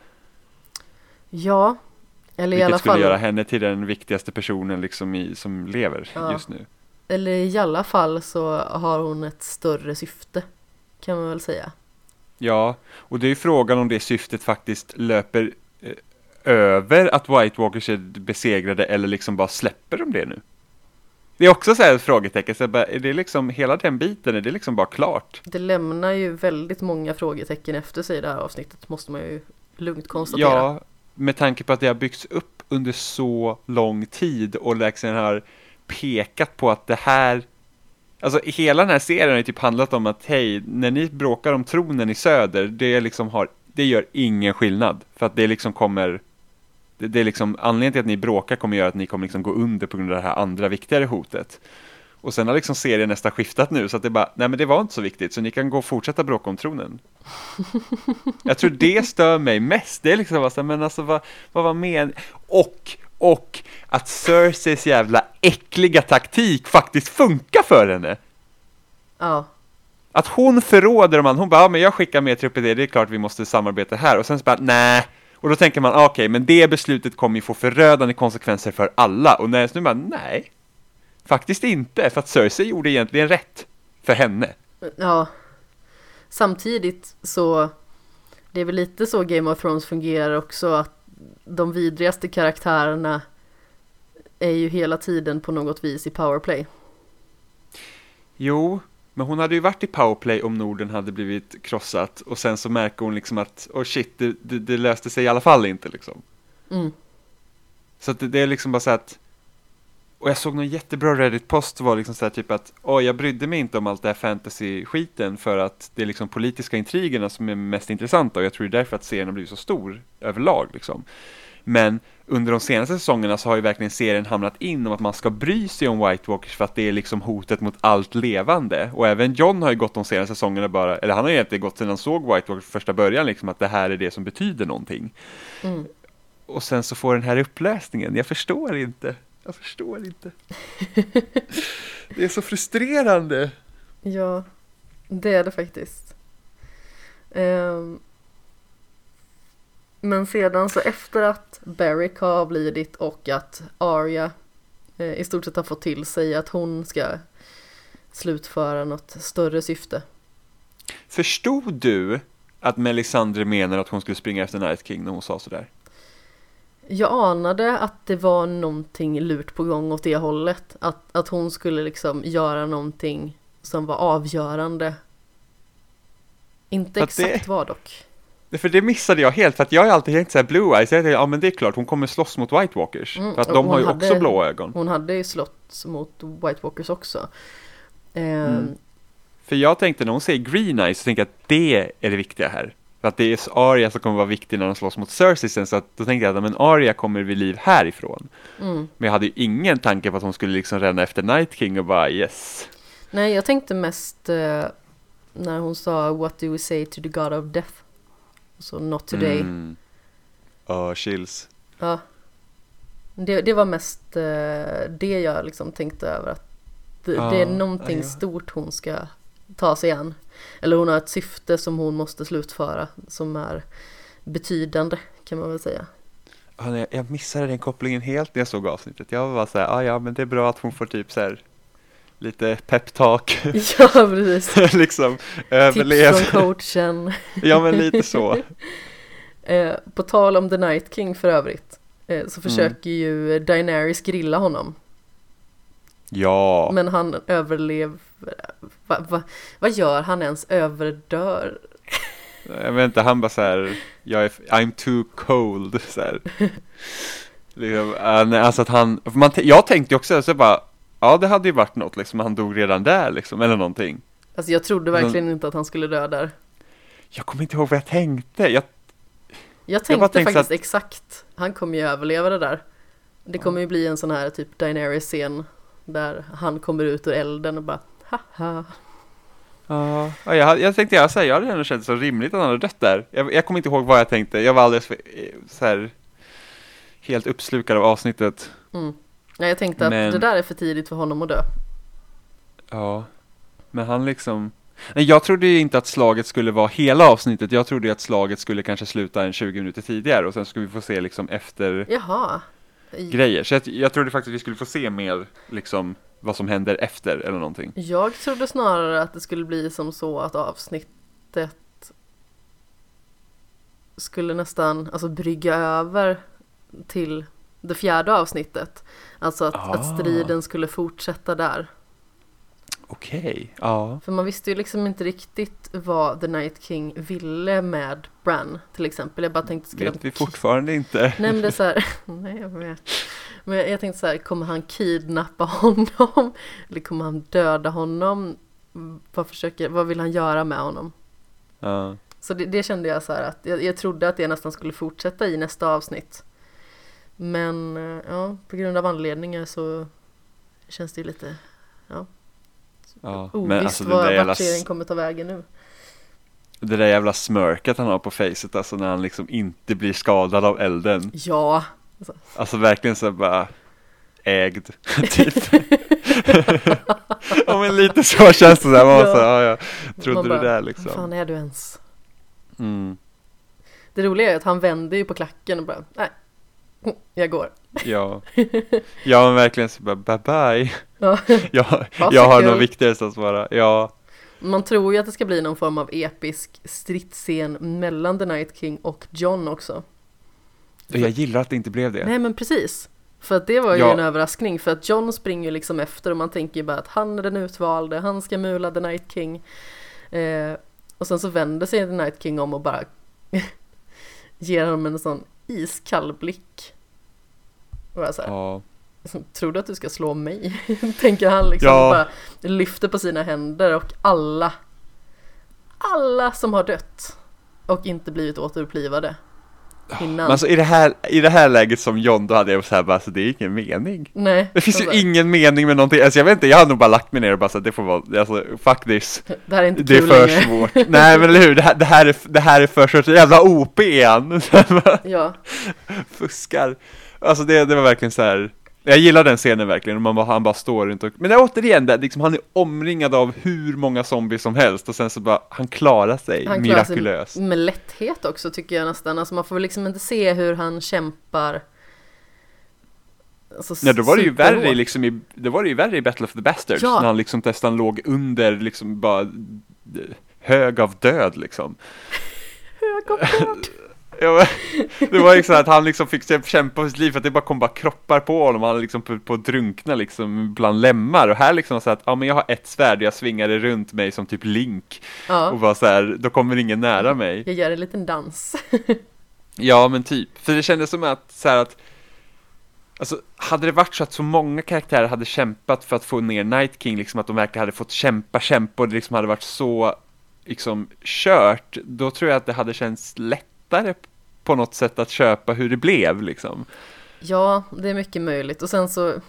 Ja, eller i Vilket alla skulle fall, göra henne till den viktigaste personen liksom i, som lever Ja. just nu. eller i alla fall så har hon ett större syfte. Kan man väl säga. Ja, och det är ju frågan om det syftet faktiskt löper eh, över att White Walkers är besegrade eller liksom bara släpper de det nu? Det är också så här ett frågetecken, så bara, är det liksom hela den biten, är det liksom bara klart? Det lämnar ju väldigt många frågetecken efter sig i det här avsnittet måste man ju lugnt konstatera. Ja, med tanke på att det har byggts upp under så lång tid och liksom har pekat på att det här Alltså hela den här serien har ju typ handlat om att hej, när ni bråkar om tronen i söder, det liksom har, det gör ingen skillnad. För att det liksom kommer, det, det är liksom, anledningen till att ni bråkar kommer göra att ni kommer liksom gå under på grund av det här andra viktigare hotet. Och sen har liksom serien nästan skiftat nu, så att det bara, nej men det var inte så viktigt, så ni kan gå och fortsätta bråka om tronen. Jag tror det stör mig mest, det är liksom bara så här, men alltså vad, vad var men... Och, och att Cerseis jävla äckliga taktik faktiskt funkar för henne. Ja, Att hon förråder de andra, hon bara, ja, men jag skickar med trupper det, det är klart vi måste samarbeta här. Och sen så bara, nej. Och då tänker man, ah, okej, men det beslutet kommer ju få förödande konsekvenser för alla. Och när nu bara, nej. Faktiskt inte, för att Cersei gjorde egentligen rätt för henne. ja. Samtidigt så det är väl lite så Game of Thrones fungerar också att de vidrigaste karaktärerna är ju hela tiden på något vis i powerplay. Jo, men hon hade ju varit i powerplay om Norden hade blivit krossat. Och sen så märker hon liksom att, oh shit, det, det, det löste sig i alla fall inte liksom. Mm. Så att det, det är liksom bara så att och jag såg någon jättebra Reddit-post var liksom så här typ att Åh, jag brydde mig inte om allt det här fantasy-skiten för att det är liksom politiska intrigerna som är mest intressanta och jag tror det är därför att serien har blivit så stor överlag liksom. Men under de senaste säsongerna så har ju verkligen serien hamnat in om att man ska bry sig om White Walkers för att det är liksom hotet mot allt levande. Och även John har ju gått de senaste säsongerna bara, eller han har ju egentligen gått sedan han såg White Walkers första början liksom att det här är det som betyder någonting. Mm. Och sen så får den här upplösningen, jag förstår inte. Jag förstår inte. det är så frustrerande. Ja, det är det faktiskt. Ehm, men sedan så efter att Beric har avlidit och att Arya eh, i stort sett har fått till sig att hon ska slutföra något större syfte. Förstod du att Melisandre menar att hon skulle springa efter Night King när hon sa sådär? Jag anade att det var någonting lurt på gång åt det hållet. Att, att hon skulle liksom göra någonting som var avgörande. Inte att det- exakt vad dock. För det missade jag helt, för att jag har alltid tänkt såhär Blue Eyes, jag tänkte, ja men det är klart hon kommer slåss mot White Walkers. Mm, för att de har ju hade- också blå ögon. Hon hade ju slått mot White Walkers också. Ehm, Mm. För jag tänkte när hon säger Green Eyes så tänkte jag att det är det viktiga här. För att det är Arya som kommer vara viktig när de slåss mot Cersei sen, så att då tänkte jag att men Arya kommer vid liv härifrån. Mm. Men jag hade ju ingen tanke på att hon skulle liksom ränna efter Night King och bara yes. Nej, jag tänkte mest eh, när hon sa What do we say to the God of Death? Så not today. Mm. Ja, chills. Ja. Det, det var mest eh, det jag liksom tänkte över. Att det, Ja, det är någonting ja. stort hon ska ta sig an. Eller hon har ett syfte som hon måste slutföra. Som är betydande kan man väl säga. Jag missade den kopplingen helt när jag såg avsnittet. Jag var bara såhär, ah, ja men det är bra att hon får typ så här lite peptalk, ja, precis. liksom Tips överlev. från coachen. Ja men lite så. Eh, på tal om The Night King för övrigt. Eh, Mm. så försöker ju Daenerys grilla honom. Ja, Men han överlever. Va, va, vad gör han ens? Överdör? jag vet inte, han bara så här, jag är, I'm too cold, så här. Liksom, äh, alltså att han, man, jag tänkte ju också så bara, ja det hade ju varit något liksom, han dog redan där liksom, eller någonting. Alltså jag trodde verkligen inte att han skulle dö där. Jag kommer inte ihåg vad jag tänkte, jag, Jag tänkte tänkte faktiskt att- exakt. Han kommer ju överleva det där. Det kommer ju bli en sån här typ Daenerys-scen. Där han kommer ut ur elden och bara haha. Ja, ja, jag, jag tänkte jag säga, jag hade ändå känt det så rimligt att han hade dött där. Jag, jag kommer inte ihåg vad jag tänkte, jag var alldeles för, eh, så här, helt uppslukad av avsnittet. Mm. Nej, jag tänkte att Men- det där är för tidigt för honom att dö. Ja, men han liksom, nej jag trodde ju inte att slaget skulle vara hela avsnittet, jag trodde ju att slaget skulle kanske sluta en 20 minuter tidigare och sen skulle vi få se liksom efter Jaha. Grejer. Så jag, jag trodde faktiskt vi skulle få se mer liksom vad som händer efter eller någonting. Jag trodde snarare att det skulle bli som så att avsnittet skulle nästan alltså brygga över till det fjärde avsnittet. Alltså att, Ah. att striden skulle fortsätta där. Okej, ja. För man visste ju liksom inte riktigt vad The Night King ville med Bran till exempel. Jag bara tänkte, Vet vi fortfarande inte. Nej men det är så här, nej jag vet. Men jag, jag tänkte så här, kommer han kidnappa honom? Eller kommer han döda honom? Vad, försöker, vad vill han göra med honom? Ja. Så det, det kände jag så här att jag, jag trodde att det nästan skulle fortsätta i nästa avsnitt. Men eh, ja, på grund av anledningar så känns det ju lite Ja, ovisst men alltså det var, där, jävla, serien kommer ta vägen nu. det där jävla smörket han har på facet, alltså när han liksom inte blir skadad av elden. Ja, Alltså verkligen så bara ägd, typ. ja men lite så känns det där, man Ja. ja. så, ja, jag trodde Man bara, det där vad liksom. fan är du ens? Mm, Det roliga är att han vänder ju på klacken och bara, nej, jag går. ja. ja men verkligen så bara bye bye. Ja. Jag, jag har något viktigare att svara, ja. Man tror ju att det ska bli någon form av episk stridsscen mellan The Night King och John också. Och jag gillar att det inte blev det. Nej men precis. För att det var ju Ja. en överraskning för att John springer ju liksom efter och man tänker ju bara att han är den utvalde, han ska mula The Night King. Eh, och sen så vänder sig The Night King om och bara ger honom en sån iskall blick. Och jag så här, Ja. Tror du att du ska slå mig? Tänker han liksom Ja. bara lyfter på sina händer och alla alla som har dött och inte blivit återupplivade innan. Men alltså i det här, i det här läget som John, då hade jag så här bara, alltså det är ingen mening. Nej, Det finns alltså, ju ingen mening med någonting, alltså jag vet inte, jag hade nog bara lagt mig ner och bara så det får vara, alltså fuck this. det här är inte Det är kul för längre. svårt. Nej men eller hur, det här, det här, är, det här är för så jävla OP igen. Ja, Fuskar. Alltså det, det var verkligen så här. Jag gillar den scenen verkligen, man bara, han bara står runt och, men det är återigen det, liksom, han är omringad av hur många zombies som helst och sen så bara, han klarar sig han klarar sig med lätthet också tycker jag nästan. Alltså man får liksom inte se hur han kämpar. Alltså, Ja, då var det ju värre liksom i, då var det ju värre i Battle of the Bastards, Ja. när han liksom nästan låg under liksom bara d- hög av död liksom. Hög och död. Ja, det var ju så att han liksom fick kämpa för sitt liv för att det bara kom bara kroppar på honom, han liksom på, på att drunkna liksom bland lemmar. Och här liksom så att, ja men jag har ett svärd, jag svingar det runt mig som typ Link. Ja, och bara så här, då kommer ingen nära mig. jag gör en liten dans. Ja men typ, för det kändes som att så här att Alltså, hade det varit så att så många karaktärer hade kämpat för att få ner Night King, liksom att de verkligen hade fått kämpa, kämpa och det liksom hade varit så liksom kört, då tror jag att det hade känts lättare på något sätt att köpa hur det blev liksom. Ja, det är mycket möjligt. Och sen så...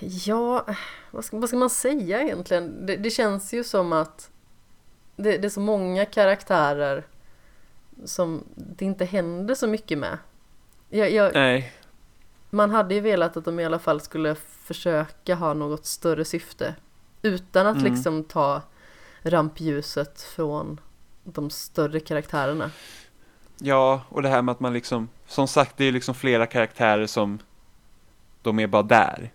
Ja, vad ska, vad ska man säga egentligen? Det, det känns ju som att det, det är så många karaktärer som det inte händer så mycket med. Jag, jag, Nej. man hade ju velat att de i alla fall skulle försöka ha något större syfte. Utan att Mm. liksom ta rampljuset från de större karaktärerna. Ja, och det här med att man liksom, som sagt, det är liksom flera karaktärer som de är bara där.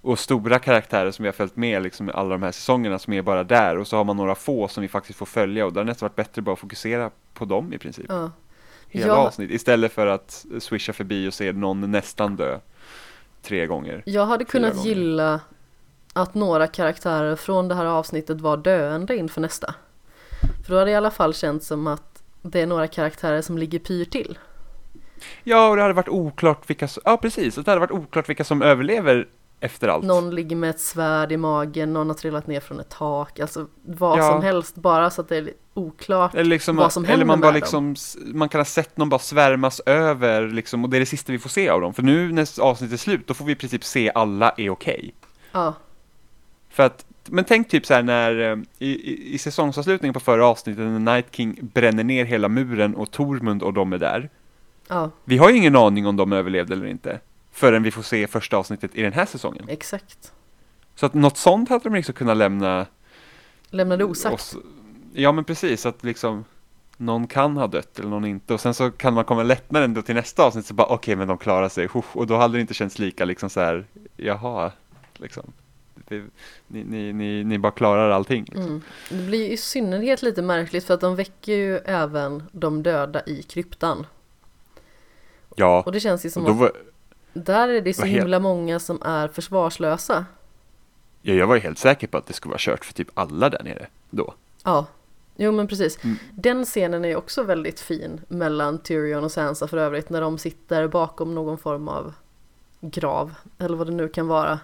Och stora karaktärer som vi har följt med liksom i alla de här säsongerna som är bara där och så har man några få som vi faktiskt får följa och det har nästan varit bättre bara att fokusera på dem i princip. Ja. Hela Ja. avsnitt istället för att swisha förbi och se någon nästan dö tre gånger. Jag hade kunnat gilla att några karaktärer från det här avsnittet var döende inför nästa. För då hade det i alla fall känts som att det är några karaktärer som ligger pyr till. Ja, och det hade varit oklart vilka som, ja precis, det hade varit oklart vilka som överlever efter allt. Någon ligger med ett svärd i magen, någon har trillat ner från ett tak, alltså vad Ja. som helst bara så att det är oklart. Eller, liksom, vad som eller händer man bara med liksom, s- man kan ha sett någon bara svärmas över liksom, och det är det sista vi får se av dem. För nu när avsnittet är slut, då får vi i princip se alla är okej. Ja, För att, men tänk typ så här när, eh, i, i, i säsongsavslutningen på förra avsnittet, när Night King bränner ner hela muren och Tormund och de är där. ja, Vi har ju ingen aning om de överlevde eller inte. Förrän vi får se första avsnittet i den här säsongen. exakt. Så att något sånt hade de liksom kunnat lämna Lämnade osagt. oss. Ja men precis, att liksom någon kan ha dött eller någon inte och sen så kan man komma lättnaden ändå till nästa avsnitt så bara okej men de klarar sig och då hade det inte känts lika liksom så här jaha liksom det, ni, ni, ni, ni bara klarar allting liksom. Mm. Det blir i synnerhet lite märkligt för att de väcker ju även de döda i kryptan. ja Och det känns ju som att var, där är det så himla många som är försvarslösa. ja, jag var ju helt säker på att det skulle vara kört för typ alla där nere då Ja, jo men precis. Mm. Den scenen är ju också väldigt fin mellan Tyrion och Sansa för övrigt när de sitter bakom någon form av grav eller vad det nu kan vara.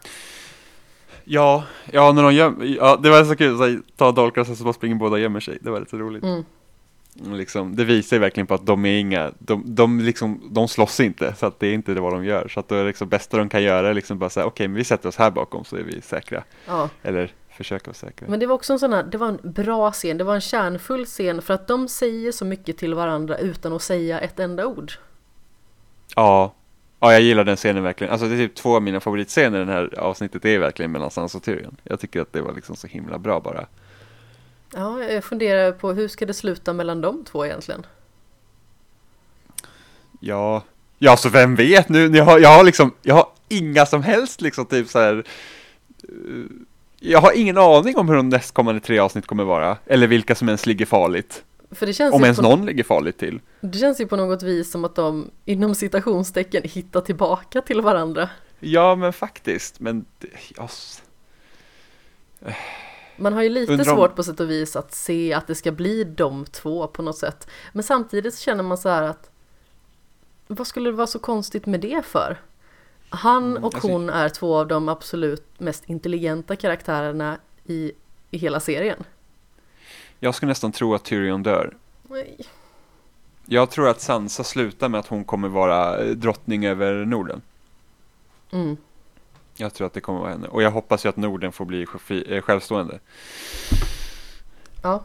Ja, ja när de göm, ja det var så kul, så här, ta dolkar och så bara springer båda och gömmer sig, det var lite roligt Mm. Mm, Liksom, det visar ju verkligen på att de är inga, de, de, liksom, de slåss inte, så att det är inte det vad de gör. Så att det är liksom bästa de kan göra är liksom bara säga, okej men vi sätter oss här bakom så är vi säkra. Ja, Eller försöka vara säkra. men det var också en sån här, det var en bra scen, det var en kärnfull scen för att de säger så mycket till varandra utan att säga ett enda ord. Ja, ja jag gillar den scenen verkligen. Alltså det är typ två av mina favoritscener i det här avsnittet, det är verkligen mellan Sansa och Tyrion. Jag tycker att det var liksom så himla bra bara. Ja, jag funderar på hur ska det sluta mellan de två egentligen? Ja, ja så vem vet nu, jag har, jag har liksom, jag har inga som helst liksom typ så här. eh, Jag har ingen aning om hur de nästkommande tre avsnitt kommer vara, eller vilka som ens ligger farligt. För det känns, Om ens på, någon ligger farligt till. det känns ju på något vis som att de inom citationstecken hittar tillbaka till varandra. Ja, men faktiskt, men det- ja, s- Man har ju lite om- svårt på sätt och vis att se att det ska bli de två på något sätt. Men samtidigt så känner man så här att vad skulle det vara så konstigt med det för? Han Mm, och alltså- hon är två av de absolut mest intelligenta karaktärerna i, i hela serien. Jag skulle nästan tro att Tyrion dör. Nej. Jag tror att Sansa slutar med att hon kommer vara eh, drottning över Norden. Mm. Jag tror att det kommer vara henne. Och jag hoppas ju att Norden får bli eh, självstående. Ja,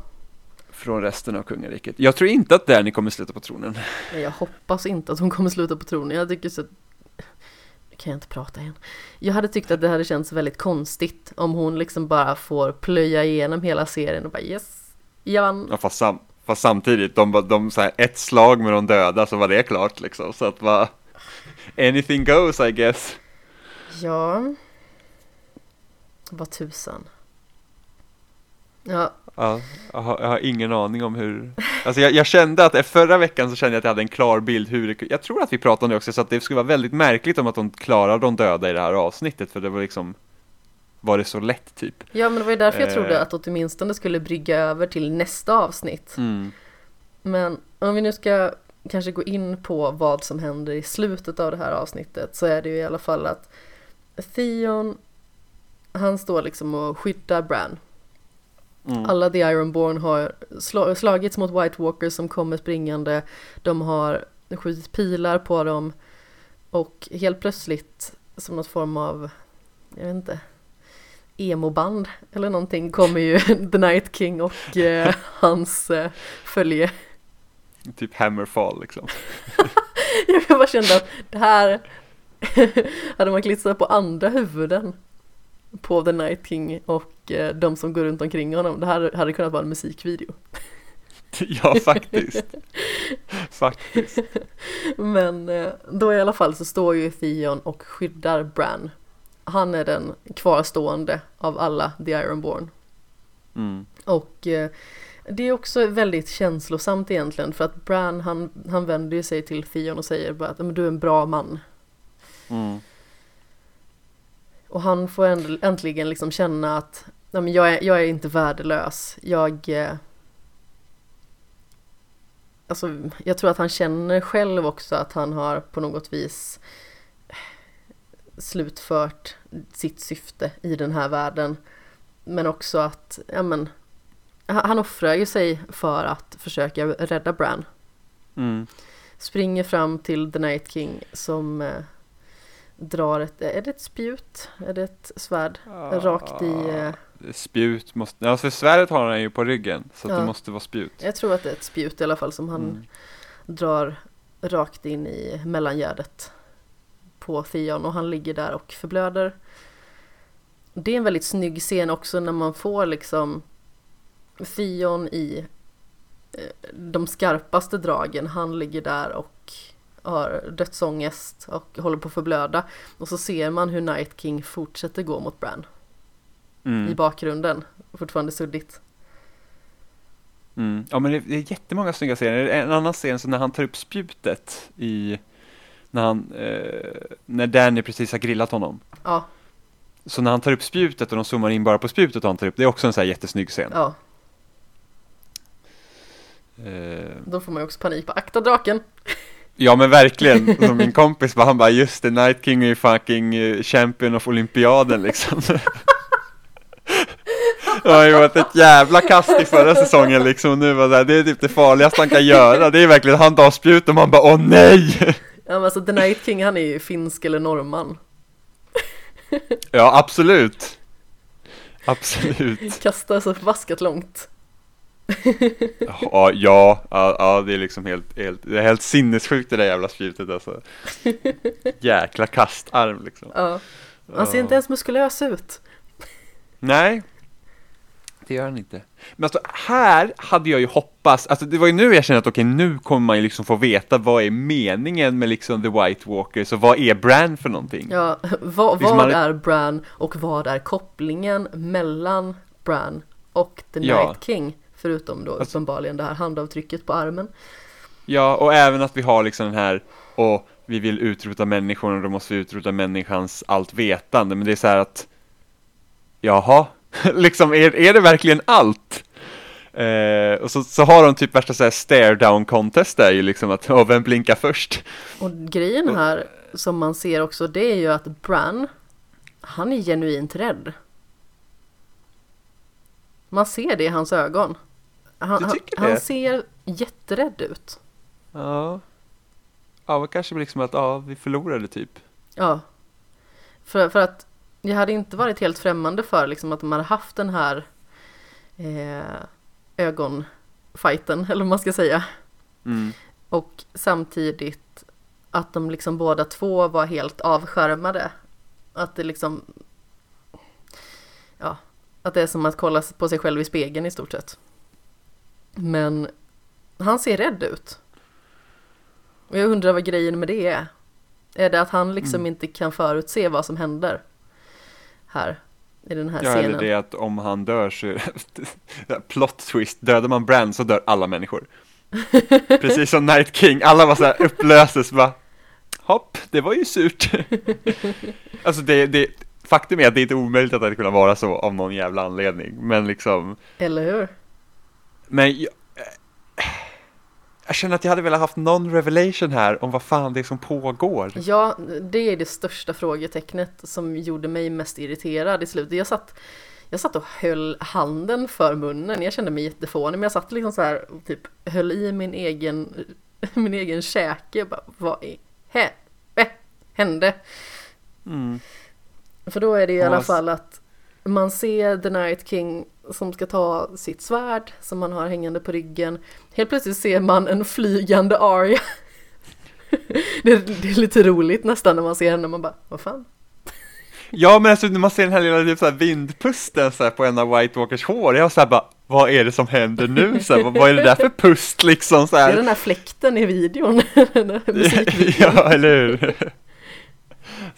Från resten av kungariket. Jag tror inte att Danny kommer sluta på tronen. men jag hoppas inte att hon kommer sluta på tronen. Jag tycker så... Nu kan jag inte prata igen. Jag hade tyckt att det hade känts väldigt konstigt om hon liksom bara får plöja igenom hela serien och bara yes, jag vann. Ja, fast, sam fast samtidigt, de, de, de så här, ett slag med de döda så var det klart liksom. Så att va, anything goes I guess. Ja. Vad tusan. Ja, Ja, jag, har, jag har ingen aning om hur, alltså jag, jag kände att förra veckan så kände jag att jag hade en klar bild hur det, jag tror att vi pratade om det också, så att det skulle vara väldigt märkligt om att de klarar de döda i det här avsnittet, för det var liksom, var det så lätt typ. ja men det var ju därför jag trodde Eh. att åtminstone skulle brygga över till nästa avsnitt. Mm. Men om vi nu ska kanske gå in på vad som händer i slutet av det här avsnittet så är det ju i alla fall att Theon han står liksom och skyddar Bran. Mm. Alla The Ironborn har sla- slagits mot White Walkers som kommer springande. De har skjutit pilar på dem. Och helt plötsligt, som något form av, jag vet inte, emoband eller någonting kommer ju The Night King och eh, hans eh, följe. Typ Hammerfall liksom. Jag bara kände att det här hade man klistrat på andra huvuden på The Night King och eh, de som går runt omkring honom. Det här hade kunnat vara en musikvideo. ja, faktiskt. faktiskt. Men eh, då i alla fall så står ju Theon och skyddar Bran. Han är den kvarstående av alla The Ironborn. Mm. Och eh, det är också väldigt känslosamt egentligen för att Bran han, han vänder ju sig till Theon och säger bara att "Men du är en bra man. Mm. Och han får äntligen liksom känna att "Nej, men jag, är, jag är inte värdelös. Jag... Eh, alltså, jag tror att han känner själv också att han har på något vis slutfört sitt syfte i den här världen. Men också att, ja men, han offrar ju sig för att försöka rädda Bran. Mm. Springer fram till The Night King som eh, drar ett, är det ett spjut? Är det ett svärd? Rakt i, eh, Spjut måste, för svärdet har han ju på ryggen, så Ja. det måste vara spjut. jag tror att det är ett spjut i alla fall som han Mm. drar rakt in i mellangärdet på Theon och han ligger där och förblöder. Det är en väldigt snygg scen också när man får liksom Theon i eh, de skarpaste dragen. Han ligger där och har dödsångest och håller på att förblöda. Och så ser man hur Night King fortsätter gå mot Bran Mm. i bakgrunden. Fortfarande suddigt. Mm. Ja men det, det är jättemånga snygga scener. En annan scen så när han tar upp spjutet i när han, eh, när Danny precis har grillat honom. Ja, Så när han tar upp spjutet och de zoomar in bara på spjutet och han tar upp, det är också en sån här jättesnygg scen. ja, Eh, då får man ju också panik på akta draken. ja men verkligen, som min kompis bara, han bara just det, Night King är ju fucking eh, champion of olympiaden liksom. Det har ju varit ett jävla kast i förra säsongen liksom, och nu var det, här, det är typ det farligaste han kan göra, det är verkligen, han tar spjut och man bara åh nej! Ja men alltså The Night King han är ju finsk eller norrman. Ja, absolut. Absolut. Kastar så förbaskat långt. Ja, ja, ja, ja, det är liksom helt, helt, det är helt sinnessjukt det där jävla spjutet alltså. Jäkla kastarm liksom. Ja. Han ser inte ens muskulös ut. Nej, det gör han inte. Men alltså här hade jag ju hoppats, alltså det var ju nu jag kände att okej nu kommer man ju liksom få veta vad är meningen med liksom The White Walkers och vad är Bran för någonting? Ja, vad, Liksom vad är Bran och vad är kopplingen mellan Bran och The Ja. Night King? Förutom då Alltså- uppenbarligen det här handavtrycket på armen. Ja, och även att vi har liksom den här, och vi vill utrota människan och då måste vi utrota människans allt vetande, men det är så här att, jaha, liksom är, är det verkligen allt? Eh, och så, så har de typ värsta så här stare down contest där ju liksom att, oh, vem blinkar först? Och grejen här som man ser också det är ju att Bran, han är genuint rädd. Man ser det i hans ögon. Han, Du han, tycker han det? ser jätterädd ut. Ja. Ja, men kanske liksom att, ja, vi förlorade typ. Ja. För, för att jag hade inte varit helt främmande för liksom att de hade haft den här eh, ögonfighten, eller vad man ska säga. Mm. Och samtidigt att de liksom båda två var helt avskärmade. Att det liksom... Ja, att det är som att kolla på sig själv i spegeln i stort sett. Men han ser rädd ut. Och jag undrar vad grejen med det är. Är det att han liksom Mm. inte kan förutse vad som händer? Här, i den här Ja, scenen. eller det att om han dör så, plot twist, dödar man Brand så dör alla människor. Precis som Night King, alla var så här upplöses bara, hopp, det var ju surt. alltså det, det, faktum är att det är inte omöjligt att det hade kunnat vara så av någon jävla anledning, men liksom, Eller hur? men jag, jag känner att jag hade velat haft någon revelation här om vad fan det är som pågår. Ja, det är det största frågetecknet som gjorde mig mest irriterad i slutet. Jag satt, jag satt och höll handen för munnen. Jag kände mig jättefånig, men jag satt liksom så här och typ höll i min egen, min egen käke. Bara, vad i helvete hände? Mm. För då är det i alla fall att man ser The Night King som ska ta sitt svärd som han har hängande på ryggen. Helt plötsligt ser man en flygande Arya. det, är, det är lite roligt nästan när man ser henne, man bara, vad fan? Ja men alltså när man ser den här lilla typ, så här, vindpusten så här, på en av White Walkers hår, jag så här bara, vad är det som händer nu? Så här, vad, vad är det där för pust liksom? Så Det är här. den här fläkten i videon, den här musikvideon. ja, eller hur?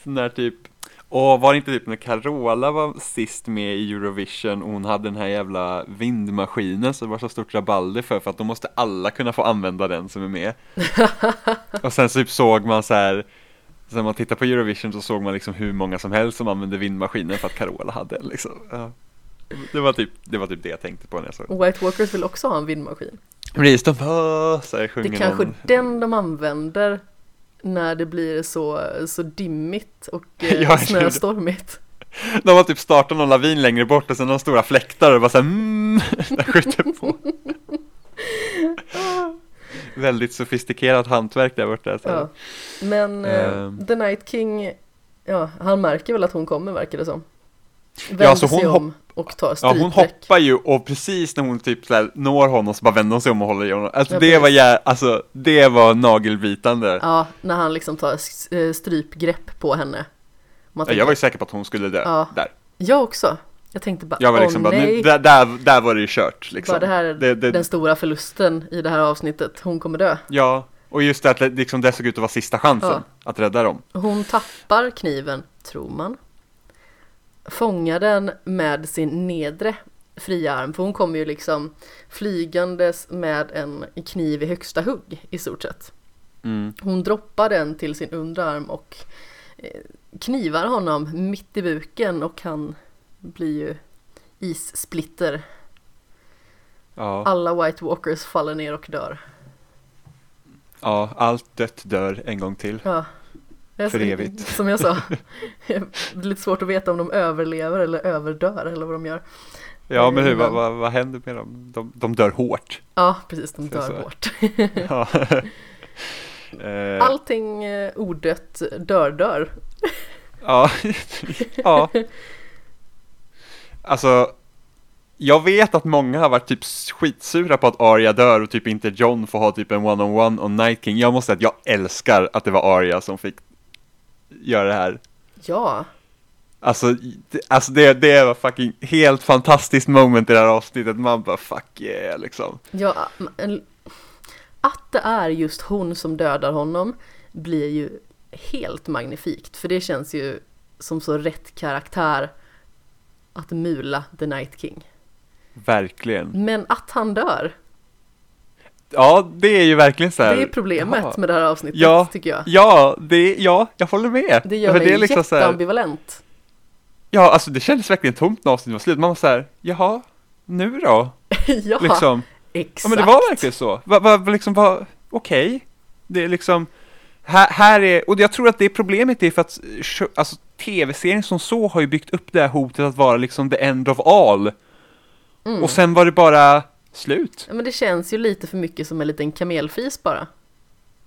Sån där typ, och var det inte typ när Carola var sist med i Eurovision och hon hade den här jävla vindmaskinen så det var så stort rabalder för, för att då måste alla kunna få använda den som är med. och sen så typ såg man så här när man tittar på Eurovision så såg man liksom hur många som helst som använde vindmaskinen för att Carola hade den liksom. Ja. Det var, typ, det var typ det jag tänkte på när jag såg White Walkers vill också ha en vindmaskin. Precis, de "Åh", så här Det är kanske någon. den de använder när det blir så, så dimmigt och eh, Ja, snöstormigt. De har typ startat någon lavin längre bort och sen någon stora fläktar och bara såhär mm, skjuter på. Väldigt sofistikerat hantverk där borta. Ja. Men Ehm. The Night King, ja, han märker väl att hon kommer verkar det som. Ja, Vänder så hon om och tar Ja, strypbräck. hon hoppar ju och precis när hon typ så här, når honom så bara vänder hon sig om och håller i honom. Alltså Ja, det precis. var jä- alltså det var nagelbitande. Ja, när han liksom tar eh, strypgrepp på henne. Ja, jag var ju säker på att hon skulle dö Ja. där. jag också. Jag tänkte bara, Jag var åh liksom bara, nej, nu, där, där, där var det ju kört liksom. bara det här är Det- det- den stora förlusten i det här avsnittet. Hon kommer dö. Ja, och just det att det- liksom, det såg ut att vara sista chansen Ja. att rädda dem. Hon tappar kniven, tror man. Fångar den med sin nedre fria arm, för hon kommer ju liksom flygandes med en kniv i högsta hugg i stort sett. Mm. Hon droppar den till sin underarm och eh, knivar honom mitt i buken och han blir ju issplitter. Ja. Alla White Walkers faller ner och dör. ja, allt dött dör en gång till. Ja. För evigt. Som jag sa, det är lite svårt att veta om de överlever eller överdör eller vad de gör. Ja, men hur, vad, Innan. vad, vad händer med dem? De, de dör hårt. Ja, precis, de dör hårt. Ja. Eh, Allting eh, odött dör dör. ja. ja. Alltså, jag vet att många har varit typ skitsura på att Arya dör och typ inte John får ha typ en one-on-one och Night King. Jag måste säga att jag älskar att det var Arya som fick göra det här. Ja, Alltså, alltså det, det var fucking helt fantastiskt moment i det här avsnittet. Man bara fuck yeah liksom. ja, att det är just hon som dödar honom blir ju helt magnifikt. För det känns ju som så rätt karaktär att mula The Night King. Verkligen. Men att han dör, Ja, det är ju verkligen så här. det är problemet jaha. med det här avsnittet Ja, tycker jag. Ja, det, ja, jag håller med. Det gör För mig är liksom jätteambivalent. Ja, alltså det kändes verkligen tomt när avsnittet var slut. Man var så här, jaha, nu då? ja, Liksom. exakt. Ja men det var verkligen så. Va, va, liksom, va, okej. Det är liksom, här, här är, och jag tror att det problemet är för att kö- alltså, tv-serien som så har ju byggt upp det här hotet att vara liksom the end of all. Mm. Och sen var det bara slut. Ja, men det känns ju lite för mycket som en liten kamelfis bara.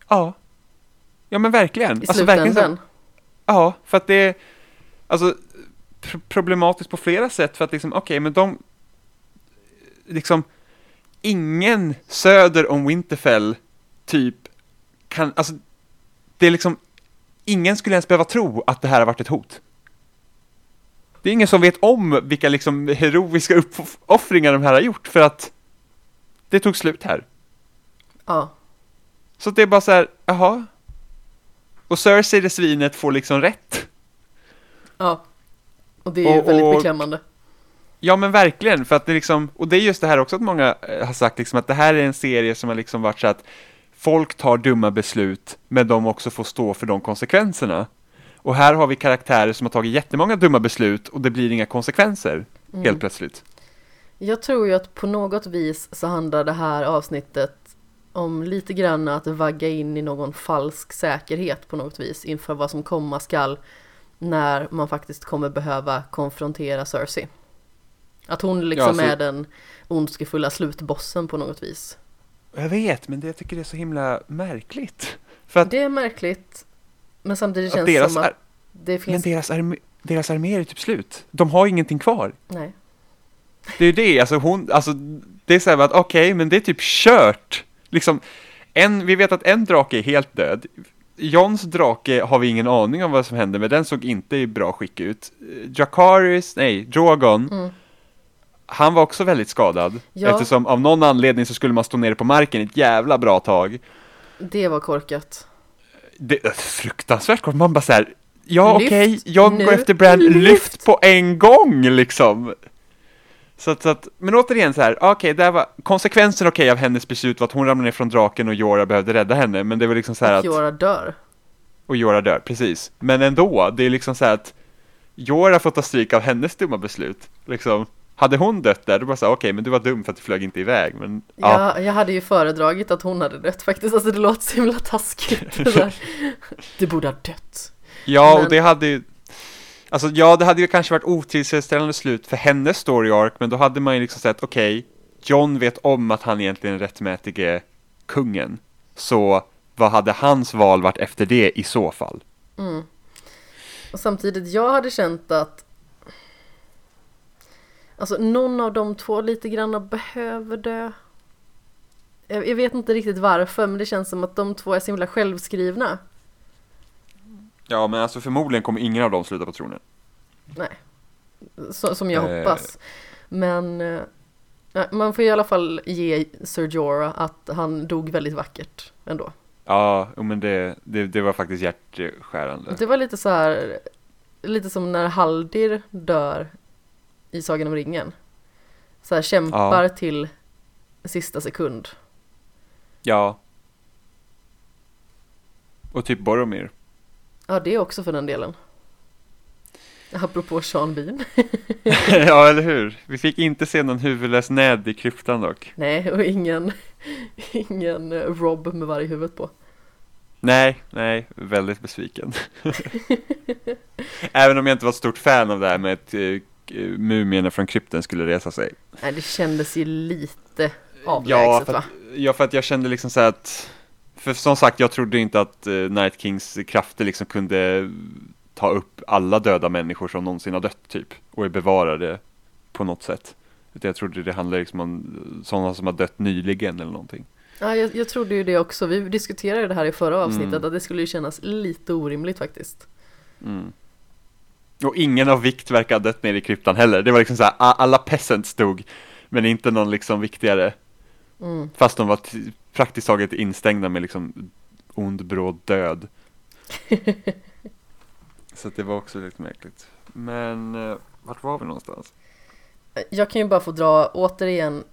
Ja. Ja men verkligen. I Alltså, verkligen så- slutändan. Ja, för att det är alltså pr- problematiskt på flera sätt för att liksom, okej, men de liksom ingen söder om Winterfell typ kan, alltså det är liksom ingen skulle ens behöva tro att det här har varit ett hot. Det är ingen som vet om vilka liksom heroiska uppoffringar de här har gjort för att det tog slut här. Ja. Så det är bara så här, jaha. Och Cersei det svinet får liksom rätt. ja. Och det är ju Och- väldigt och- beklämmande. Ja men verkligen, för att det liksom, och det är just det här också att många eh, har sagt liksom att det här är en serie som har liksom varit så att folk tar dumma beslut, men de också får stå för de konsekvenserna. Och här har vi karaktärer som har tagit jättemånga dumma beslut och det blir inga konsekvenser, Mm. helt plötsligt. Jag tror ju att på något vis så handlar det här avsnittet om lite grann att vagga in i någon falsk säkerhet på något vis inför vad som komma skall när man faktiskt kommer behöva konfrontera Cersei. Att hon liksom så- är den ondskefulla slutbossen på något vis. Jag vet, men det, jag tycker det är så himla märkligt. För att, Det är märkligt, men samtidigt känns deras, som att det men finns... deras, armé, deras armé är typ slut. De har ingenting kvar. Nej. Det är ju det, alltså hon, alltså det är så här att okej, men det är typ kört. Liksom, en, vi vet att en drake är helt död. Johns drake har vi ingen aning om vad som hände, men den såg inte i bra skick ut. Jakaris, nej, Drogon, Mm. han var också väldigt skadad. Ja. Eftersom av någon anledning så skulle man stå nere på marken ett jävla bra tag. Det var korkat. Det är fruktansvärt kort, man bara så här, ja okej, jag nu. går efter Bran, Lyft. lyft på en gång liksom. Så att, så att men återigen så här, okej, det här var konsekvensen okej av hennes beslut var att hon ramlade ner från draken och Jorah behövde rädda henne, men det var liksom så här att, Jorah dör. och Jorah dör, precis. Men ändå, det är liksom så här att Jorah får ta stryk av hennes dumma beslut, liksom. Hade hon dött där, då bara så här, okej, men du var dum för att du flög inte iväg, men ja. Jag, jag hade ju föredragit att hon hade dött faktiskt, alltså det låter så himla taskigt. Det där. Du borde ha dött. Ja, Men- och det hade ju Alltså ja, det hade ju kanske varit otillfredsställande slut för hennes story arc, men då hade man ju liksom sett, okej, John vet om att han egentligen är rättmätige kungen. Så vad hade hans val varit efter det i så fall? Mm. Och samtidigt, jag hade känt att Alltså någon av de två lite grann behöver dö. Jag, jag vet inte riktigt varför, men det känns som att de två är så himla självskrivna. Ja, men alltså förmodligen kommer ingen av dem sluta på tronen. Nej, så, som jag Eh. hoppas. Men eh, man får i alla fall ge Sir Jorah att han dog väldigt vackert ändå. Ja, men det, det, det var faktiskt hjärtskärande. Det var lite så här, lite som när Haldir dör i Sagan om ringen. Så här kämpar till sista sekund. Ja. Och typ Boromir. Ja, det också för den delen. Apropå Sean Bean. ja, eller hur? Vi fick inte se någon huvudlös Ned i kryptan dock. Nej, och ingen, ingen Rob med varje huvud på. Nej, nej, väldigt besviken. Även om jag inte var stort fan av det här med att uh, mumierna från krypten skulle resa sig. Nej, det kändes ju lite Ja avlägset för, va? ja, för att jag kände liksom så här att, för som sagt, jag trodde inte att uh, Night Kings krafter liksom kunde ta upp alla döda människor som någonsin har dött typ, och är bevarade på något sätt. Utan jag trodde det handlade liksom om sådana som har dött nyligen eller någonting. Ja, jag, jag trodde ju det också. Vi diskuterade det här i förra avsnittet, Mm. att det skulle ju kännas lite orimligt faktiskt. Mm. Och ingen av vikt verkar ha dött ner i kryptan heller. Det var liksom så här, alla peasants dog, men inte någon liksom viktigare. Mm. Fast de var praktiskt taget instängda med liksom ond bråd död. så det var också lite märkligt. Men eh, vart var vi någonstans? Jag kan ju bara få dra återigen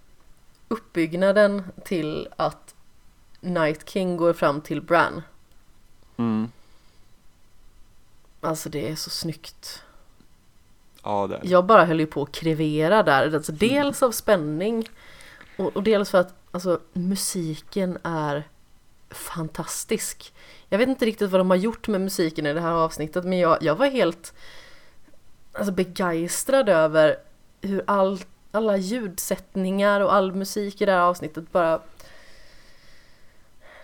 uppbyggnaden till att Night King går fram till Bran. Mm. Alltså det är så snyggt. Ja, där. Jag bara höll ju på att krevera där, alltså dels av spänning Och, och dels för att alltså, musiken är fantastisk. Jag vet inte riktigt vad de har gjort med musiken i det här avsnittet men jag, jag var helt alltså, begeistrad över hur all, alla ljudsättningar och all musik i det här avsnittet bara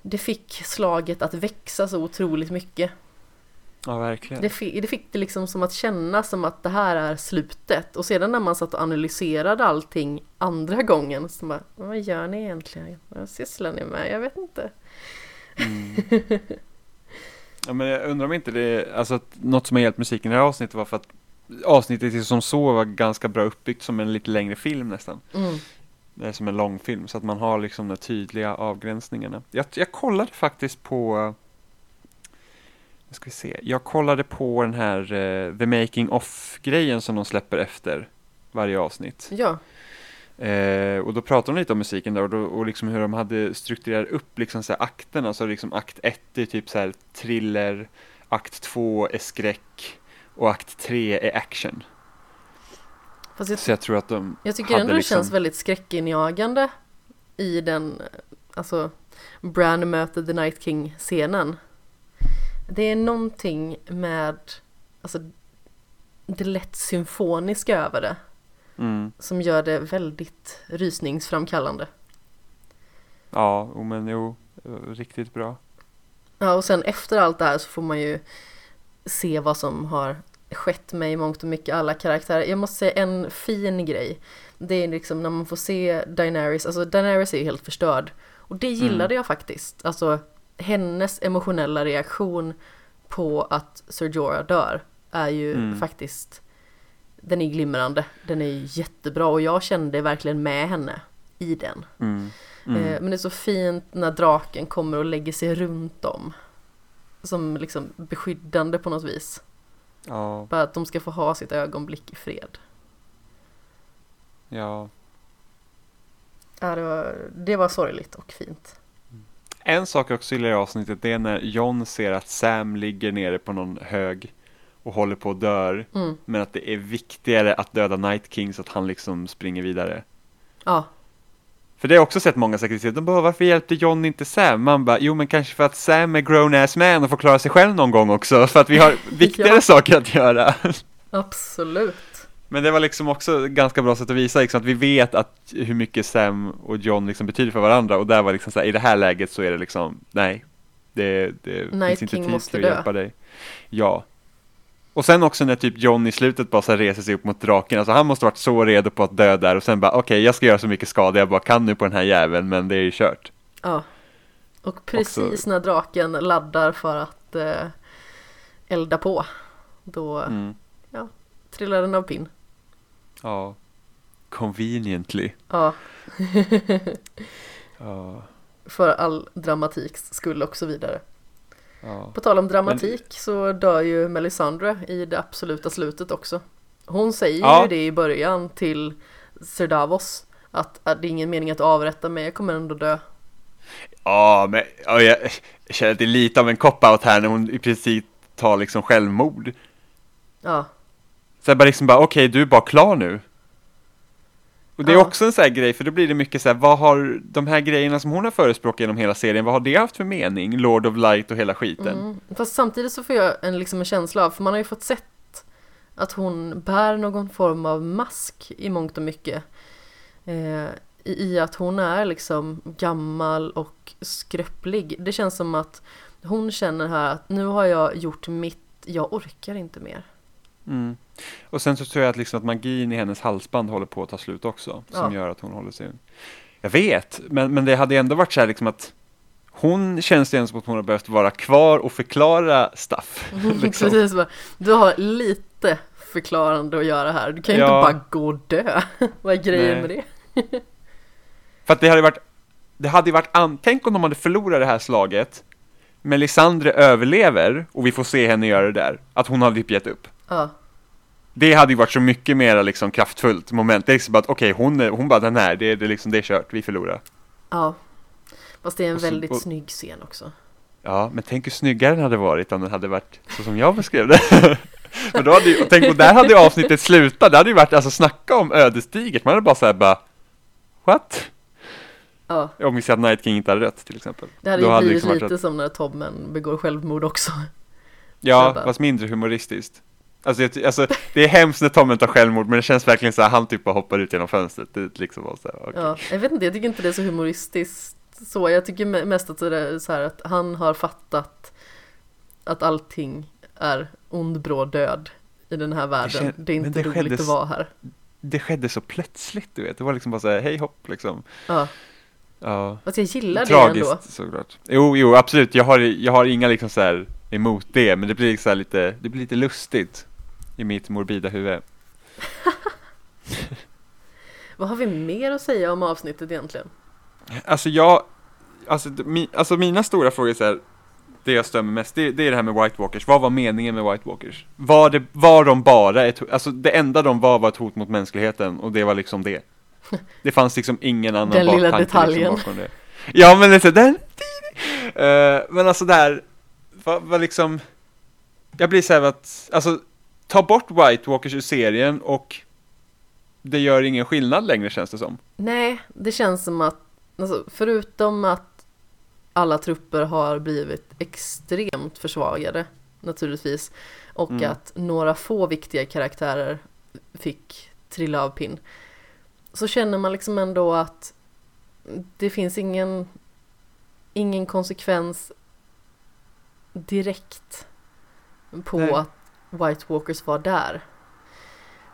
det fick slaget att växa så otroligt mycket. Ja, verkligen. Det, fi- det fick det liksom som att kännas som att det här är slutet. Och sedan när man satt och analyserade allting andra gången så bara, vad gör ni egentligen? Vad sysslar ni med? Jag vet inte. Mm. ja, men jag undrar om inte det alltså att något som har hjälpt musiken i det här avsnittet var för att avsnittet som så var ganska bra uppbyggt som en lite längre film nästan. Mm. Det är som en långfilm så att man har liksom de tydliga avgränsningarna. Jag, jag kollade faktiskt på nu ska vi se. Jag kollade på den här uh, The Making of-grejen som de släpper efter varje avsnitt. Ja, Eh, och då pratade de lite om musiken där och, då, och liksom hur de hade strukturerat upp liksom så här akterna. Så liksom akt 1 är typ så här thriller, akt 2 är skräck och akt 3 är action. fast jag, Så jag tror att de jag tycker ändå det liksom- känns väldigt skräckinjagande i den, alltså Bran möter The Night King-scenen. Det är någonting med, alltså det lätt symfoniska över det. Mm, som gör det väldigt rysningsframkallande. ja, men jo, riktigt bra. Ja, och sen efter allt det här så får man ju se vad som har skett med i mångt och mycket alla karaktärer. Jag måste säga en fin grej. Det är liksom när man får se Daenerys, alltså Daenerys är ju helt förstörd. Och det gillade jag faktiskt. Alltså hennes emotionella reaktion på att Ser Jorah dör är ju Mm. faktiskt den är glimrande, den är jättebra och jag kände verkligen med henne i den. Mm, mm. Eh, Men det är så fint när draken kommer och lägger sig runt dem. Som liksom beskyddande på något vis. ja, Bara att de ska få ha sitt ögonblick i fred. ja. Ja, det, var, det var sorgligt och fint. En sak jag också gillar i avsnittet det är när John ser att Sam ligger nere på någon hög och håller på att dör. Mm. Men att det är viktigare att döda Night King så att han liksom springer vidare. Ja, För det har jag också sett många säkert säga, de bara varför hjälpte John inte Sam? Man bara, jo men kanske för att Sam är grown ass man och får klara sig själv någon gång också, för att vi har viktigare Ja. saker att göra. absolut. Men det var liksom också ett ganska bra sätt att visa liksom, att vi vet att hur mycket Sam och John liksom betyder för varandra och där var liksom så här, i det här läget så är det liksom, nej, det, det Night finns inte King tid måste till att dö. hjälpa dig. Ja. Och sen också när typ John i slutet bara så här reser sig upp mot draken, alltså han måste varit så redo på att dö där och sen bara okej jag ska göra så mycket skada jag bara kan nu på den här jäveln men det är ju kört. Ja. Och precis Också- när draken laddar för att eh, elda på. Då Mm. trillar den av pinn. Ja. Conveniently. Ja, Ja. för all dramatiks skull och så vidare. Ja. På tal om dramatik så dör ju Melisandre i det absoluta slutet också. Hon säger Ja. ju det i början till Sir Davos. Att, att det är ingen mening att avrätta mig, jag kommer ändå dö. Ja, men ja, jag känner att det är lite av en cop-out här när hon i princip tar liksom självmord. Ja, Så jag bara liksom bara, okej, du är bara klar nu. Och det är Ja. också en sån här grej, för då blir det mycket så här, vad har de här grejerna som hon har förespråkat genom hela serien, vad har det haft för mening? Lord of Light och hela skiten. mm. fast samtidigt så får jag en, liksom en känsla av, för man har ju fått sett att hon bär någon form av mask i mångt och mycket. Eh, i, I att hon är liksom gammal och skröplig. Det känns som att hon känner här att nu har jag gjort mitt, jag orkar inte mer. Mm. Och sen så tror jag att, liksom att magin i hennes halsband håller på att ta slut också, som Ja. gör att hon håller sig... Jag vet, men, men det hade ändå varit så här liksom att hon känns det ändå som att hon har behövt vara kvar och förklara stuff. liksom. Precis, du har lite förklarande att göra här. Du kan ju Ja. inte bara gå och dö. Vad är grejen Nej. med det? För att det hade varit, det hade varit, an, tänk om de hade förlorat det här slaget, Melisandre överlever och vi får se henne göra det där, att hon hade typ gett upp. Ja, Det hade ju varit så mycket mer liksom kraftfullt moment, det är liksom bara att okej, hon, är- hon bara den här, det, är- det, liksom, det är kört, vi förlorar. ja. Fast det är en så- väldigt och- snygg scen också. Ja, men tänk hur snyggare den hade varit om den hade varit så som jag beskrev det. För då hade ju, och tänk, och där hade ju avsnittet slutat, det hade ju varit, alltså snacka om ödesdigert, man hade bara såhär bara, what? Ja, Om vi säger att Night King inte hade rött till exempel. det hade Då ju hade blivit liksom varit lite rätt. som när Tommen begår självmord också. Ja, fast mindre humoristiskt. Alltså, jag, alltså, det är hemskt när Tommen tar självmord, men det känns verkligen så här, han typ bara hoppar ut genom fönstret. Det liksom bara så här, okej. Ja, jag vet inte, jag tycker inte det är så humoristiskt så. Jag tycker me- mest att det är så här att han har fattat att allting är ond bråd död i den här världen. kän- det är inte det roligt skedde att vara här. Det skedde så plötsligt, du vet. Det var liksom bara så här, hej hopp liksom. Ja, Ja. fast jag gillar det ändå. Tragiskt såklart. Jo, jo, absolut. Jag har, jag har inga liksom så här emot det, men det blir så lite, det blir lite lustigt i mitt morbida huvud. Vad har vi mer att säga om avsnittet egentligen? Alltså jag, alltså, mi, alltså mina stora frågor är här, det jag mig mest, det, det är det här med White Walkers. Vad var meningen med White Walkers? Var, det, var de bara ett, alltså det enda de var var ett hot mot mänskligheten och det var liksom det. Det fanns liksom ingen annan Den lilla baktanke detaljen. Liksom det. Ja men det är så, den, uh, men alltså där, vad, vad liksom, jag blir så här att, alltså ta bort White Walkers ur serien och det gör ingen skillnad längre känns det som. Nej, det känns som att, alltså, förutom att alla trupper har blivit extremt försvagade naturligtvis och Mm. att några få viktiga karaktärer fick trilla av pinn så känner man liksom ändå att det finns ingen ingen konsekvens direkt på Nej. att White Walkers var där.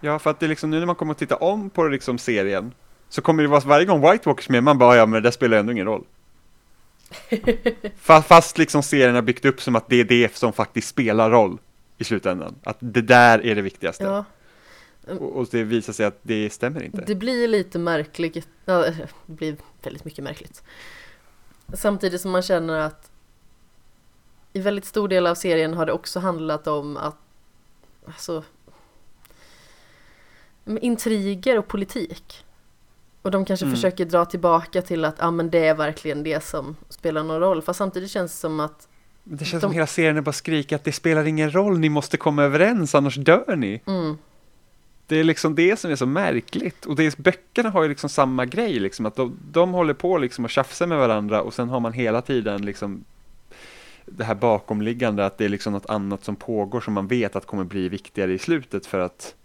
Ja, för att det är liksom nu när man kommer att titta om på liksom serien så kommer det vara varje gång White Walkers med, man bara ja men det spelar ändå ingen roll. Fa- Fast liksom serien har byggt upp som att det är det som faktiskt spelar roll i slutändan. Att det där är det viktigaste. Ja, Och, och det visar sig att det stämmer inte. Det blir lite märkligt, ja, det blir väldigt mycket märkligt. Samtidigt som man känner att i väldigt stor del av serien har det också handlat om att, alltså, intriger och politik. Och de kanske Mm. försöker dra tillbaka till att, ja men det är verkligen det som spelar någon roll. Fast samtidigt känns det som att, det känns de- som hela serien bara skrika att det spelar ingen roll, ni måste komma överens annars dör ni. mm, Det är liksom det som är så märkligt. Och det är, böckerna har ju liksom samma grej, liksom, att de, de håller på liksom att tjafsa med varandra och sen har man hela tiden liksom det här bakomliggande, att det är liksom något annat som pågår som man vet att kommer bli viktigare i slutet för att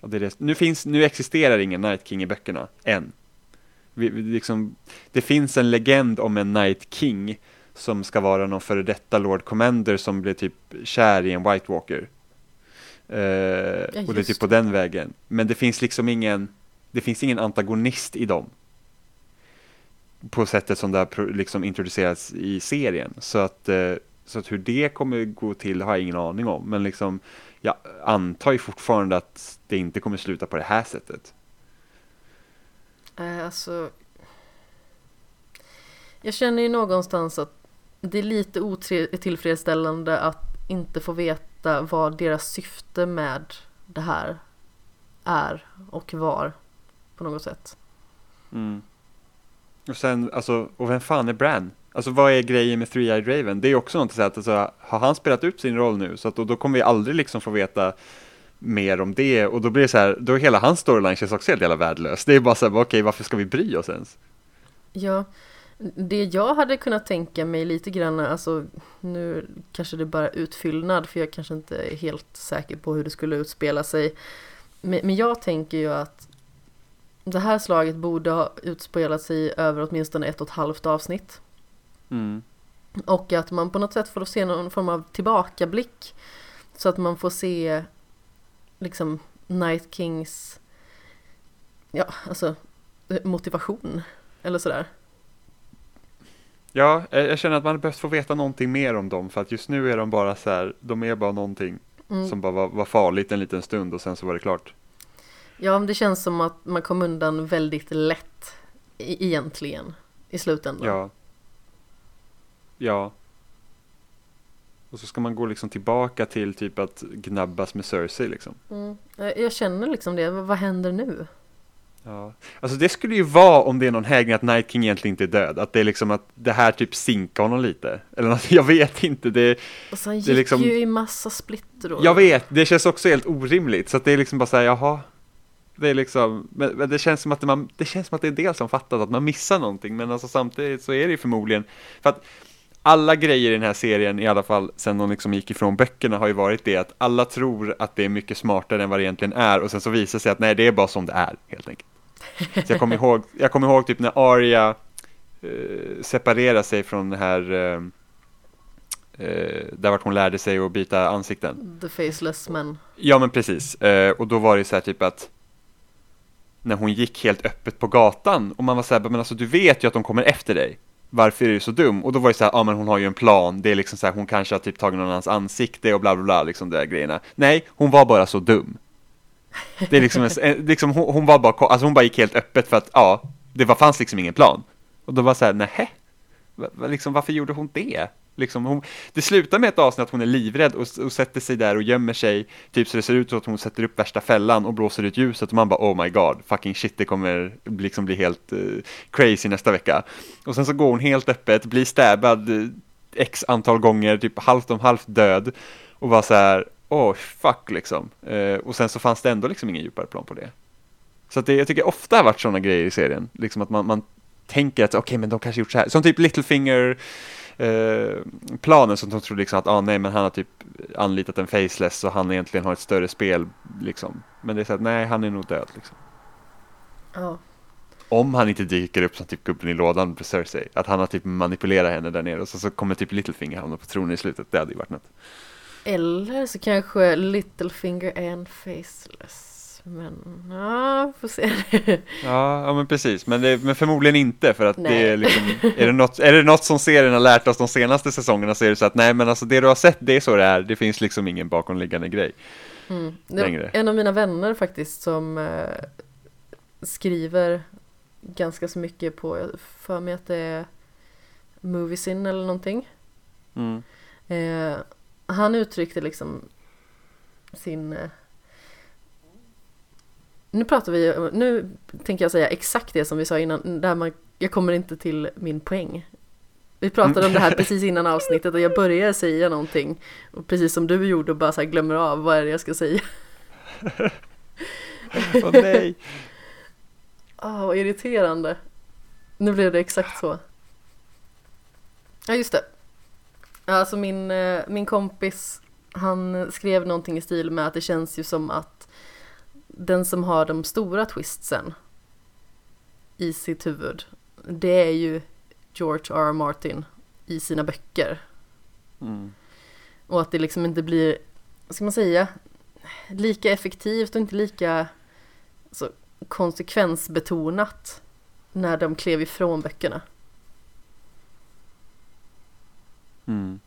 ja, det det. Nu, finns, nu existerar ingen Night King i böckerna, än. Vi, vi liksom, det finns en legend om en Night King som ska vara någon före detta Lord Commander som blev typ kär i en White Walker. Eh, och det är typ på den vägen. Men det finns liksom ingen, det finns ingen antagonist i dem. På sättet som det har liksom introducerats i serien. Så att, eh, så att hur det kommer gå till har jag ingen aning om. Men liksom, jag antar ju fortfarande att det inte kommer sluta på det här sättet. eh, alltså, jag känner ju någonstans att det är lite otillfredsställande att inte få veta vad deras syfte med det här är och var på något sätt. Mm. Och sen, alltså, och vem fan är Bran? Alltså vad är grejen med Three-Eyed Raven? Det är också något att säga att alltså, har han spelat ut sin roll nu? Så att då, då kommer vi aldrig liksom få veta mer om det och då blir det så här, då hela hans storyline känns också helt jävla värdelös. Det är bara så här, okej varför ska vi bry oss ens? Ja, det jag hade kunnat tänka mig lite grann, alltså nu kanske det är bara utfyllnad för jag kanske inte är helt säker på hur det skulle utspela sig. Men, men jag tänker ju att det här slaget borde ha utspelat sig över åtminstone ett och ett halvt avsnitt. Mm. Och att man på något sätt får se någon form av tillbakablick. Så att man får se liksom Night Kings, ja alltså motivation. Eller sådär. Ja, jag, känner att man behövt få veta någonting mer om dem för att just nu är de bara så här, de är bara någonting Mm. som bara var, var farligt en liten stund och sen så var det klart. Ja, men det känns som att man kom undan väldigt lätt e- egentligen i slutändan. Ja. Ja. Och så ska man gå liksom tillbaka till typ att gnabbas med Cersei liksom. Mm. Jag känner liksom det, vad händer nu? Ja. Alltså det skulle ju vara om det är någon hägring att Night King egentligen inte är död. Att det är liksom att det här typ sinkar honom lite. Eller något, jag vet inte. Det, Och sen Det gick är liksom- ju i massa splitter jag vet, det känns också helt orimligt. Så att det är liksom bara så här, jaha. Det är liksom, men, men det känns som att man, det känns som att det är del som fattat att man missar någonting, men alltså samtidigt så är det ju förmodligen, för att alla grejer i den här serien, i alla fall sen de liksom gick ifrån böckerna, har ju varit det att alla tror att det är mycket smartare än vad det egentligen är och sen så visar det sig att nej, det är bara som det är, helt enkelt. Så jag kommer ihåg, jag kommer ihåg typ när Arya eh, separerar sig från det här eh, eh, där vart hon lärde sig att byta ansikten. The faceless men. Ja men precis, eh, och då var det så här typ att när hon gick helt öppet på gatan och man var så här, men alltså du vet ju att de kommer efter dig. Varför är du så dum? Och då var det så här, ja ah, men hon har ju en plan, det är liksom så här, hon kanske har typ tagit någon annans ansikte och bla bla bla, liksom de där grejerna. Nej, hon var bara så dum. Det är liksom, en, eh, liksom hon, hon, var bara, alltså hon bara gick helt öppet för att, ja, det var, fanns liksom ingen plan. Och då var så här, nähä? liksom varför gjorde hon det? Liksom hon, det slutar med ett avsnitt att hon är livrädd och, och, sätter sig där och gömmer sig, typ så det ser ut så att hon sätter upp värsta fällan och blåser ut ljuset och man bara oh my god, fucking shit, det kommer liksom bli helt uh, crazy nästa vecka. Och sen så går hon helt öppet, blir stäbbad eh, x antal gånger, typ halvt om halvt död och var så här, oh fuck liksom. Uh, och sen så fanns det ändå liksom ingen djupare plan på det. Så att det, jag tycker ofta har varit sådana grejer i serien, liksom att man, man tänker att okej, okay, men de kanske gjort så här, som typ Littlefinger Eh, planen som de tror liksom att ah, nej men han har typ anlitat en faceless och han egentligen har ett större spel liksom. Men det är så att nej han är nog död liksom. Ja. Om han inte dyker upp som typ gubben i lådan på Cersei. Att han har typ manipulerat henne där nere och så, så kommer typ Littlefinger hamna på tronen i slutet. Det hade ju varit något. Eller så kanske Littlefinger är en faceless. Men ja, får se. ja, ja, men precis. Men, det, men förmodligen inte för att nej. det är liksom, är det, något, är det något som serien har lärt oss de senaste säsongerna så är det så att nej men alltså det du har sett det är så det är. Det finns liksom ingen bakomliggande grej. Mm. Längre. En av mina vänner faktiskt som eh, skriver ganska så mycket på, jag för mig att det är Moviesin eller någonting. Mm. Eh, han uttryckte liksom sin eh, nu pratar vi, nu tänker jag säga exakt det som vi sa innan, där man, jag kommer inte till min poäng. Vi pratade om det här precis innan avsnittet och jag började säga någonting och precis som du gjorde och bara så här glömmer av vad är det jag ska säga. Åh oh, nej! Ah, oh, vad irriterande. Nu blev det exakt så. Ja, just det. Alltså min, eh, min kompis, han skrev någonting i stil med att det känns ju som att den som har de stora twistsen i sitt huvud, det är ju George R. R. Martin i sina böcker. Mm. Och att det liksom inte blir, vad ska man säga, lika effektivt och inte lika så, konsekvensbetonat när de klev ifrån böckerna. Mm.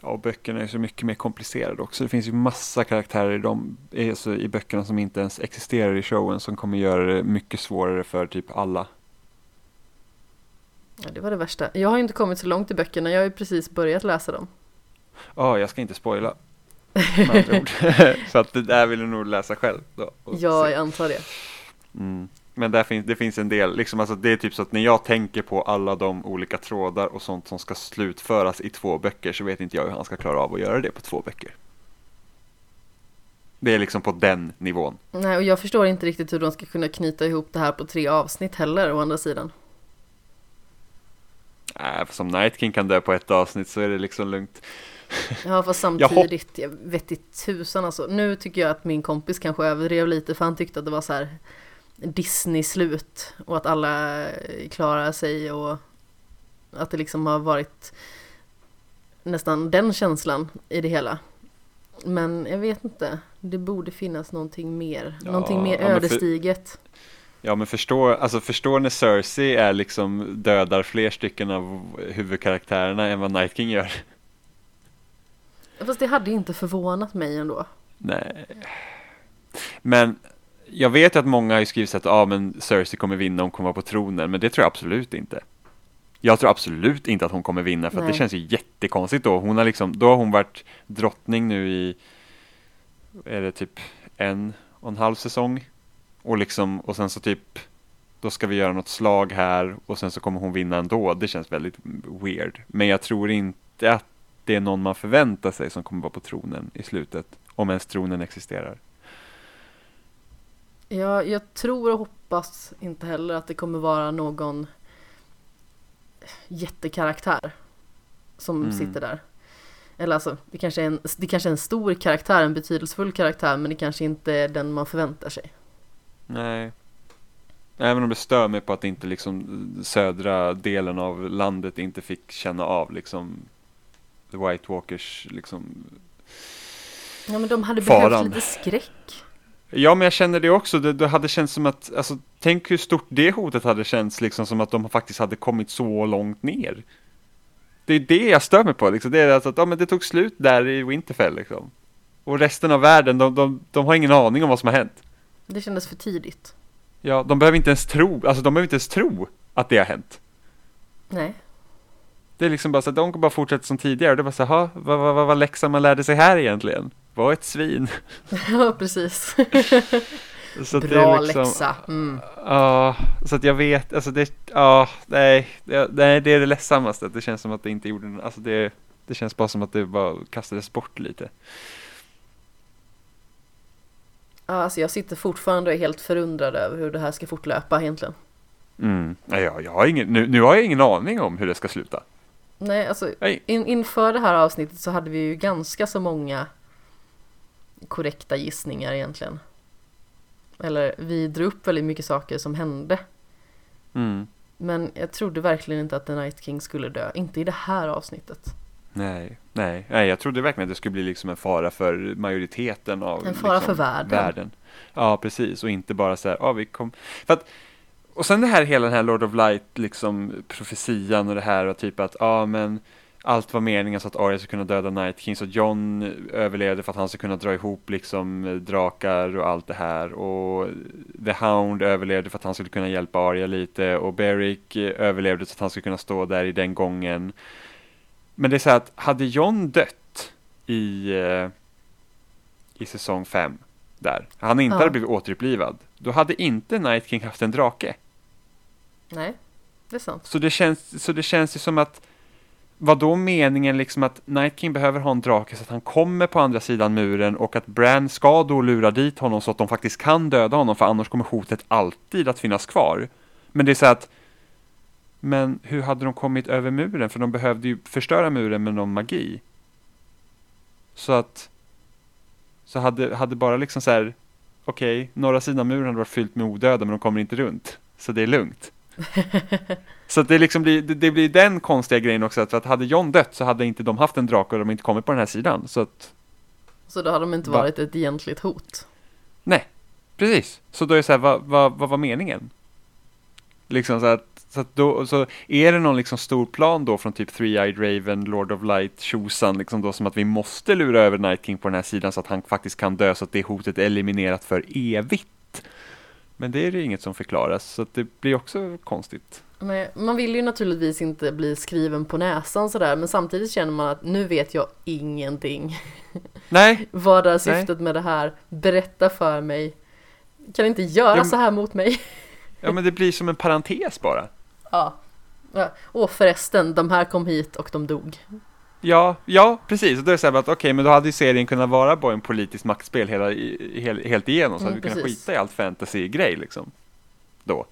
Ja, och böckerna är så mycket mer komplicerade också. Det finns ju massa karaktärer i, dem, alltså i böckerna som inte ens existerar i showen som kommer göra det mycket svårare för typ alla. Ja, det var det värsta. Jag har ju inte kommit så långt i böckerna, jag har ju precis börjat läsa dem. Ja, oh, jag ska inte spoila. så att det där vill du nog läsa själv då. Ja, jag antar det. Mm. Men där finns, det finns en del, liksom, alltså det är typ så att när jag tänker på alla de olika trådar och sånt som ska slutföras i två böcker så vet inte jag hur han ska klara av att göra det på två böcker. Det är liksom på den nivån. Nej, och jag förstår inte riktigt hur de ska kunna knyta ihop det här på tre avsnitt heller, å andra sidan. Nej, äh, som Night King kan dö på ett avsnitt så är det liksom lugnt. Ja, fast samtidigt, jag vet i tusan alltså. Nu tycker jag att min kompis kanske överdrev lite, för han tyckte att det var så här Disney-slut och att alla klarar sig och att det liksom har varit nästan den känslan i det hela. Men jag vet inte, det borde finnas någonting mer, ja, någonting mer ja, ödesdiget. För, ja men förstå, alltså förstå när Cersei är liksom dödar fler stycken av huvudkaraktärerna än vad Night King gör. Fast det hade inte förvånat mig ändå. Nej. Men jag vet att många har skrivit att ah, men Cersei kommer vinna, hon kommer vara på tronen, men det tror jag absolut inte. Jag tror absolut inte att hon kommer vinna för att det känns ju jättekonstigt då. Hon har liksom, då har hon varit drottning nu i, är det typ en och en halv säsong? Och liksom, och sen så typ, då ska vi göra något slag här och sen så kommer hon vinna ändå. Det känns väldigt weird. Men jag tror inte att det är någon man förväntar sig som kommer vara på tronen i slutet, om ens tronen existerar. Ja, jag tror och hoppas inte heller att det kommer vara någon jättekaraktär som Mm. sitter där. Eller alltså, det kanske, är en, det kanske är en stor karaktär, en betydelsefull karaktär, men det kanske inte är den man förväntar sig. Nej. Även om det stör mig på att inte liksom södra delen av landet inte fick känna av liksom The White Walkers liksom. Ja, men de hade Faran. behövt lite skräck. Ja, men jag känner det också. Det, det hade känts som att, alltså tänk hur stort det hotet hade känts liksom som att de faktiskt hade kommit så långt ner. Det är det jag stör mig på liksom. Det är alltså att ja, men det tog slut där i Winterfell liksom. Och resten av världen, de, de, de har ingen aning om vad som har hänt. Det kändes för tidigt. Ja, de behöver inte ens tro, alltså de behöver inte ens tro att det har hänt. Nej. Det är liksom bara så att de kan bara fortsätta som tidigare. Det är bara så här, "Ha, vad, vad, vad var läxan man lärde sig här egentligen? Var ett svin. Ja, precis. Så Bra liksom, läxa. Mm. Ja, så att jag vet, alltså det, ja, nej, det, nej, det är det ledsammaste. Det känns som att det inte gjorde, alltså det, det känns bara som att det bara kastades bort lite. Ja, Alltså jag sitter fortfarande och är helt förundrad över hur det här ska fortlöpa egentligen. Mm. Ja, jag, har ingen, nu, nu har jag ingen aning om hur det ska sluta. Nej, alltså in, inför det här avsnittet så hade vi ju ganska så många korrekta gissningar egentligen. Eller vi drog upp väldigt mycket saker som hände. Mm. Men jag trodde verkligen inte att The Night King skulle dö. Inte i det här avsnittet. Nej, nej, nej, jag trodde verkligen att det skulle bli liksom en fara för majoriteten av En fara liksom, för världen. Ja, precis, och inte bara så här, ja, vi kom, för att, och sen det här hela den här Lord of Light, liksom profetian och det här och typ att, ja, men allt var meningen så att Arya skulle kunna döda Night King, så John överlevde för att han skulle kunna dra ihop liksom drakar och allt det här och The Hound överlevde för att han skulle kunna hjälpa Arya lite och Beric överlevde så att han skulle kunna stå där i den gången. Men det är så här att hade John dött i, eh, i säsong 5 där, han inte Ja. hade blivit återupplivad, då hade inte Night King haft en drake. Nej, det är sant. Så det känns, så det känns ju som att vad då meningen liksom att Night King behöver ha en drake så att han kommer på andra sidan muren och att Bran ska då lura dit honom så att de faktiskt kan döda honom för annars kommer hotet alltid att finnas kvar. Men det är så att men hur hade de kommit över muren? För de behövde ju förstöra muren med någon magi. Så att så hade, hade bara liksom så här okej, norra sidan muren hade varit fyllt med odöda men de kommer inte runt. Så det är lugnt. Så det, liksom blir, det, det blir den konstiga grejen också, att, för att hade John dött så hade inte de haft en drake och de inte kommit på den här sidan. Så att, Så då hade de inte Va? varit ett egentligt hot. nej, precis. Så då är det så här, vad, vad, vad var meningen? Liksom så att, så då, så är det någon liksom stor plan då från typ Three-Eyed Raven, Lord of Light, Tjosan, liksom då som att vi måste lura över Night King på den här sidan så att han faktiskt kan dö så att det hotet är eliminerat för evigt. Men det är det inget som förklaras, så det blir också konstigt. Men man vill ju naturligtvis inte bli skriven på näsan sådär, men samtidigt känner man att nu vet jag ingenting. Nej, Vad är syftet med det här? Berätta för mig. Kan inte göra Ja, så här mot mig. ja men det blir som en parentes bara. Ja. ja. Och förresten, de här kom hit och de dog. Ja, ja, precis. Och då är det så här att okej, men då hade ju serien kunnat vara bara en politisk maktspel hela, hel, helt igenom. Så Mm, hade vi kunnat skita i allt fantasy-grej liksom. Då.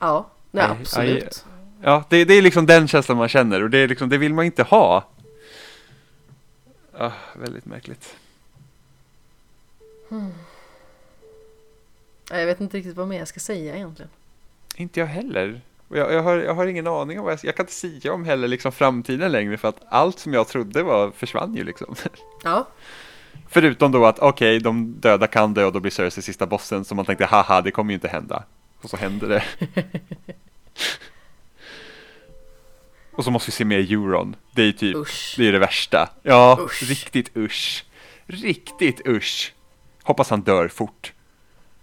Ja, nej, Aj, absolut. Ja, det, det är liksom den känslan man känner och det, är liksom, det vill man inte ha. Ah, väldigt märkligt. Jag vet inte riktigt vad mer jag ska säga egentligen. Inte jag heller. Jag, jag, har, jag har ingen aning om vad jag, jag kan inte säga om heller liksom framtiden längre för att allt som jag trodde var försvann ju liksom. Ja, Förutom då att okej, de döda kan dö och då blir Cersei sista bossen som man tänkte haha, det kommer ju inte hända. Och så händer det. och så måste vi se mer Euron. Det är ju typ, usch. det är det värsta. Ja, Usch. riktigt usch. Riktigt usch. Hoppas han dör fort.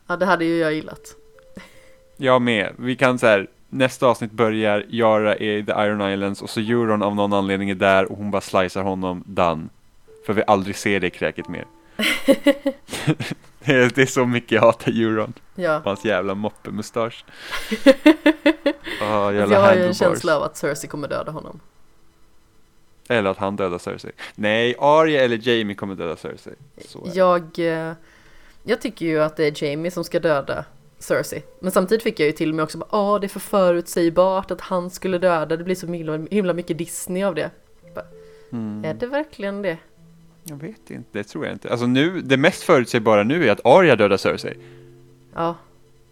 Ja, det hade ju jag gillat. Jag med. Vi kan så här, nästa avsnitt börjar, Yara är i The Iron Islands och så Euron av någon anledning är där och hon bara slicear honom, done. För vi aldrig ser det kräket mer. det, är, det är så mycket jag hatar Euron. Ja. och Hans jävla moppemustasch. Oh, jag har ju en känsla av att Cersei kommer döda honom. Eller att han dödar Cersei. Nej, Arya eller Jamie kommer döda Cersei. Jag, eh, Jag tycker ju att det är Jamie som ska döda Cersei. Men samtidigt fick jag ju till mig också bara, ah, det är för förutsägbart att han skulle döda, det blir så himla, himla mycket Disney av det. Bara, Mm. Är det verkligen det? Jag vet inte, det tror jag inte. Alltså nu, det mest förutsägbara nu är att Arya dödar Cersei. Ja,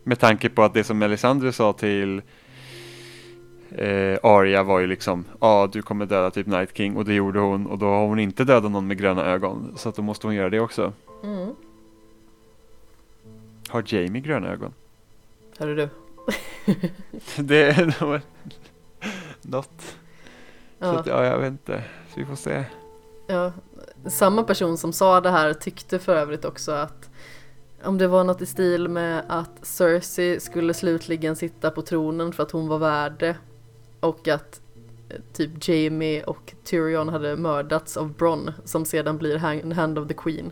Med tanke på att det som Melisandre sa till eh, Arya var ju liksom, ja ah, du kommer döda typ Night King och det gjorde hon och då har hon inte dödat någon med gröna ögon. Så att då måste hon göra det också. mm. Har Jamie gröna ögon? hörru du. det är något. Så Ja. att, ja, jag vet inte. Så vi får se. Ja, samma person som sa det här tyckte för övrigt också att om det var något i stil med att Cersei skulle slutligen sitta på tronen för att hon var värd det och att eh, typ Jamie och Tyrion hade mördats av Bronn som sedan blir hand of the Queen.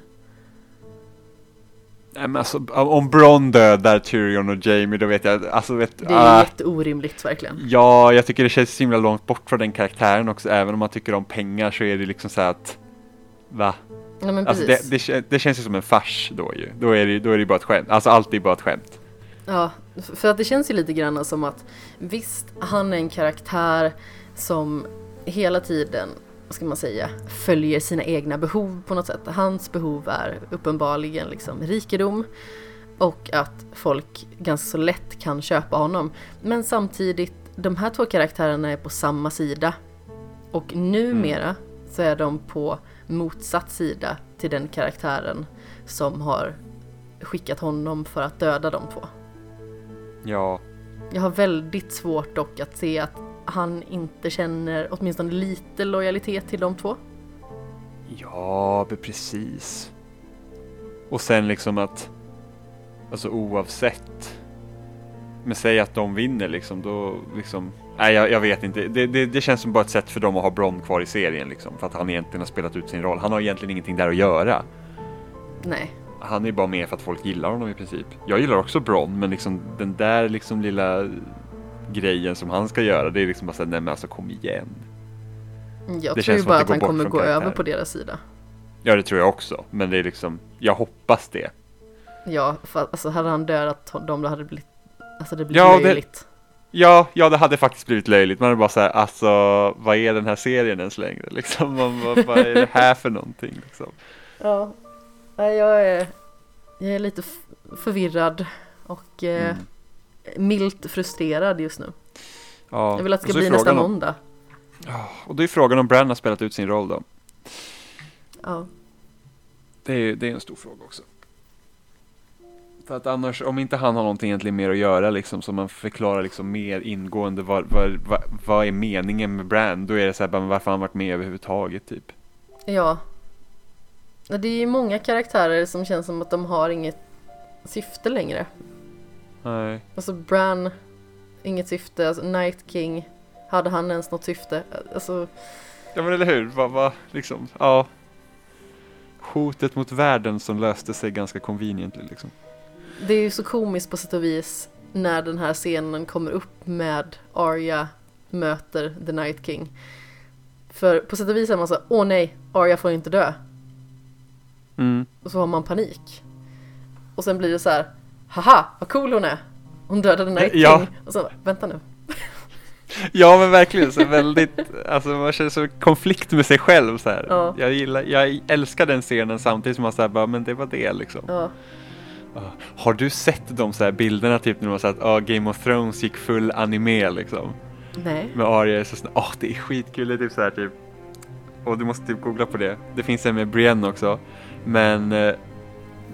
Men alltså, om Bronn dödar Tyrion och Jamie då vet jag, alltså vet, Det är ah, jätteorimligt verkligen. Ja, jag tycker det känns så himla långt bort från den karaktären också, även om man tycker om pengar så är det liksom så att Va? Ja men Alltså det, det, det känns ju som en fars då ju. Då är det, då är det bara ett skämt. Alltså allt är bara ett skämt. Ja, för att det känns ju lite grann som att visst, han är en karaktär som hela tiden, vad ska man säga, följer sina egna behov på något sätt. Hans behov är uppenbarligen liksom rikedom och att folk ganska så lätt kan köpa honom. Men samtidigt, de här två karaktärerna är på samma sida. Och numera så är de på motsatt sida till den karaktären som har skickat honom för att döda de två. Ja, Jag har väldigt svårt dock att se att han inte känner åtminstone lite lojalitet till de två. ja, precis. Och sen liksom att, alltså oavsett. Men säg att de vinner liksom, då liksom, nej jag, jag vet inte. Det, det, det känns som bara ett sätt för dem att ha Bronn kvar i serien liksom. För att han egentligen har spelat ut sin roll. Han har egentligen ingenting där att göra. Nej, Han är bara med för att folk gillar honom i princip. Jag gillar också Bronn, men liksom den där liksom lilla grejen som han ska göra, det är liksom bara såhär, nej men alltså kom igen. jag Det tror ju bara att att det han kommer gå över karaktären. på deras sida. Ja, det tror jag också, men det är liksom, jag hoppas det. Ja, för alltså hade han dödat dem då hade det blivit, alltså det blir Ja, det- löjligt. Ja, ja det hade faktiskt blivit löjligt. Man är bara såhär, alltså vad är den här serien ens längre liksom? Man, vad, vad är det här för någonting liksom? Ja, jag är, jag är lite förvirrad och eh, Mm. Milt frustrerad just nu. Ja, Jag vill att det ska bli nästa om- måndag. Och då är frågan om Bran har spelat ut sin roll då. Ja. Det är, det är en stor fråga också. För att annars, om inte han har någonting egentligen mer att göra liksom, så man förklarar liksom mer ingående vad, vad, vad, vad är meningen med Bran, då är det så här, bara, varför har han varit med överhuvudtaget typ. Ja, Det är ju många karaktärer som känns som att de har inget syfte längre. Nej. Alltså Bran, inget syfte. Alltså Night King, hade han ens något syfte? Alltså, Ja men eller hur, vad, vad, liksom, ja. Hotet mot världen som löste sig ganska conveniently liksom. det är ju så komiskt på sätt och vis när den här scenen kommer upp med Arya möter The Night King. För på sätt och vis är man så åh nej, Arya får inte dö. Mm. Och så har man panik. Och sen blir det så här, haha, vad cool hon är. Hon dödade Night King. Ja. Och så, vänta nu. Ja men verkligen, så väldigt, alltså man känner så konflikt med sig själv så här. Ja. Jag gillar, jag älskar den scenen samtidigt som man säger bara, men det var det liksom. Ja. Har du sett de så här bilderna typ när de har sagt att ah, Game of Thrones gick full anime liksom? nej. Med Arya så snabbt, åh det är skitkul, det är typ så här typ. Och du måste typ googla på det. Det finns en med Brienne också. Men eh,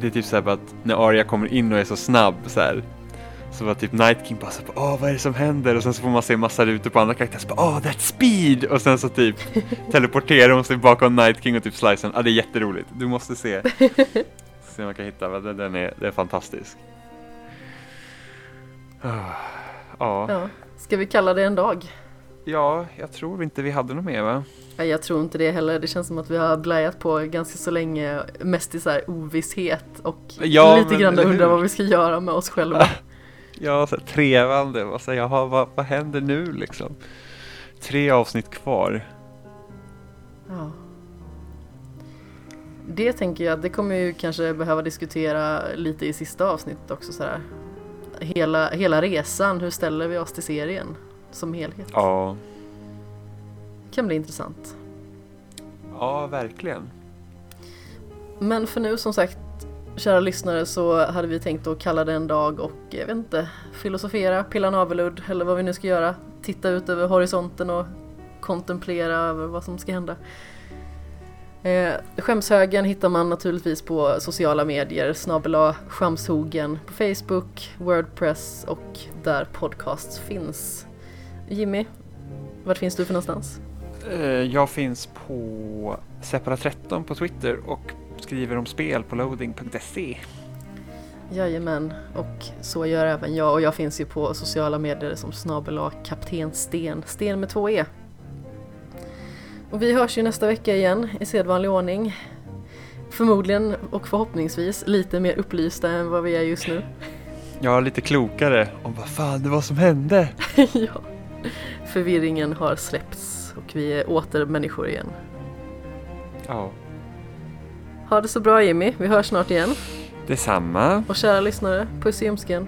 det är typ så här bara att när Arya kommer in och är så snabb så här. Så var typ Night King bara så här, åh vad är det som händer? Och sen så får man se massa rutor på andra karaktärer, så bara, åh that's speed! Och sen så typ teleporterar hon sig bakom Night King och typ slicen. Ja det är jätteroligt, du måste se. Se om man kan hitta, den är, den är fantastisk. Ah, Ja. Ja. Ska vi kalla det en dag? Ja, jag tror inte vi hade något mer va? Jag tror inte det heller. Det känns som att vi har blajat på ganska så länge, mest i så här ovisshet och Ja, lite men grann undrar vad vi ska göra med oss själva. Ja, så här, trevande. Jag? Jaha, vad, vad händer nu liksom? Tre avsnitt kvar. Ja. det tänker jag, det kommer ju kanske behöva diskutera lite i sista avsnittet också så här. Hela, hela resan, hur ställer vi oss till serien som helhet? Ja, kan bli intressant. ja verkligen. Men för nu som sagt, kära lyssnare, så hade vi tänkt att kalla det en dag och jag vet inte, filosofera, pilla naveludd eller vad vi nu ska göra. Titta ut över horisonten och kontemplera över vad som ska hända. Eh, skämshögen hittar man naturligtvis på sociala medier, snabel skamshogen på Facebook, Wordpress och där podcasts finns. Jimmy, vart finns du för någonstans? Eh, Jag finns på Separat13 på Twitter och skriver om spel på loading.se. Jajamän, och så gör även jag och jag finns ju på sociala medier som snabel kapten Sten, Sten med två E. Och vi hörs ju nästa vecka igen i sedvanlig ordning. Förmodligen och förhoppningsvis lite mer upplysta än vad vi är just nu. Är lite klokare om vad fan det var som hände. ja. Förvirringen har släppts och vi är åter människor igen. Ja, Ha det så bra Jimmy, vi hörs snart igen. detsamma. Och kära lyssnare, puss i ljumsken.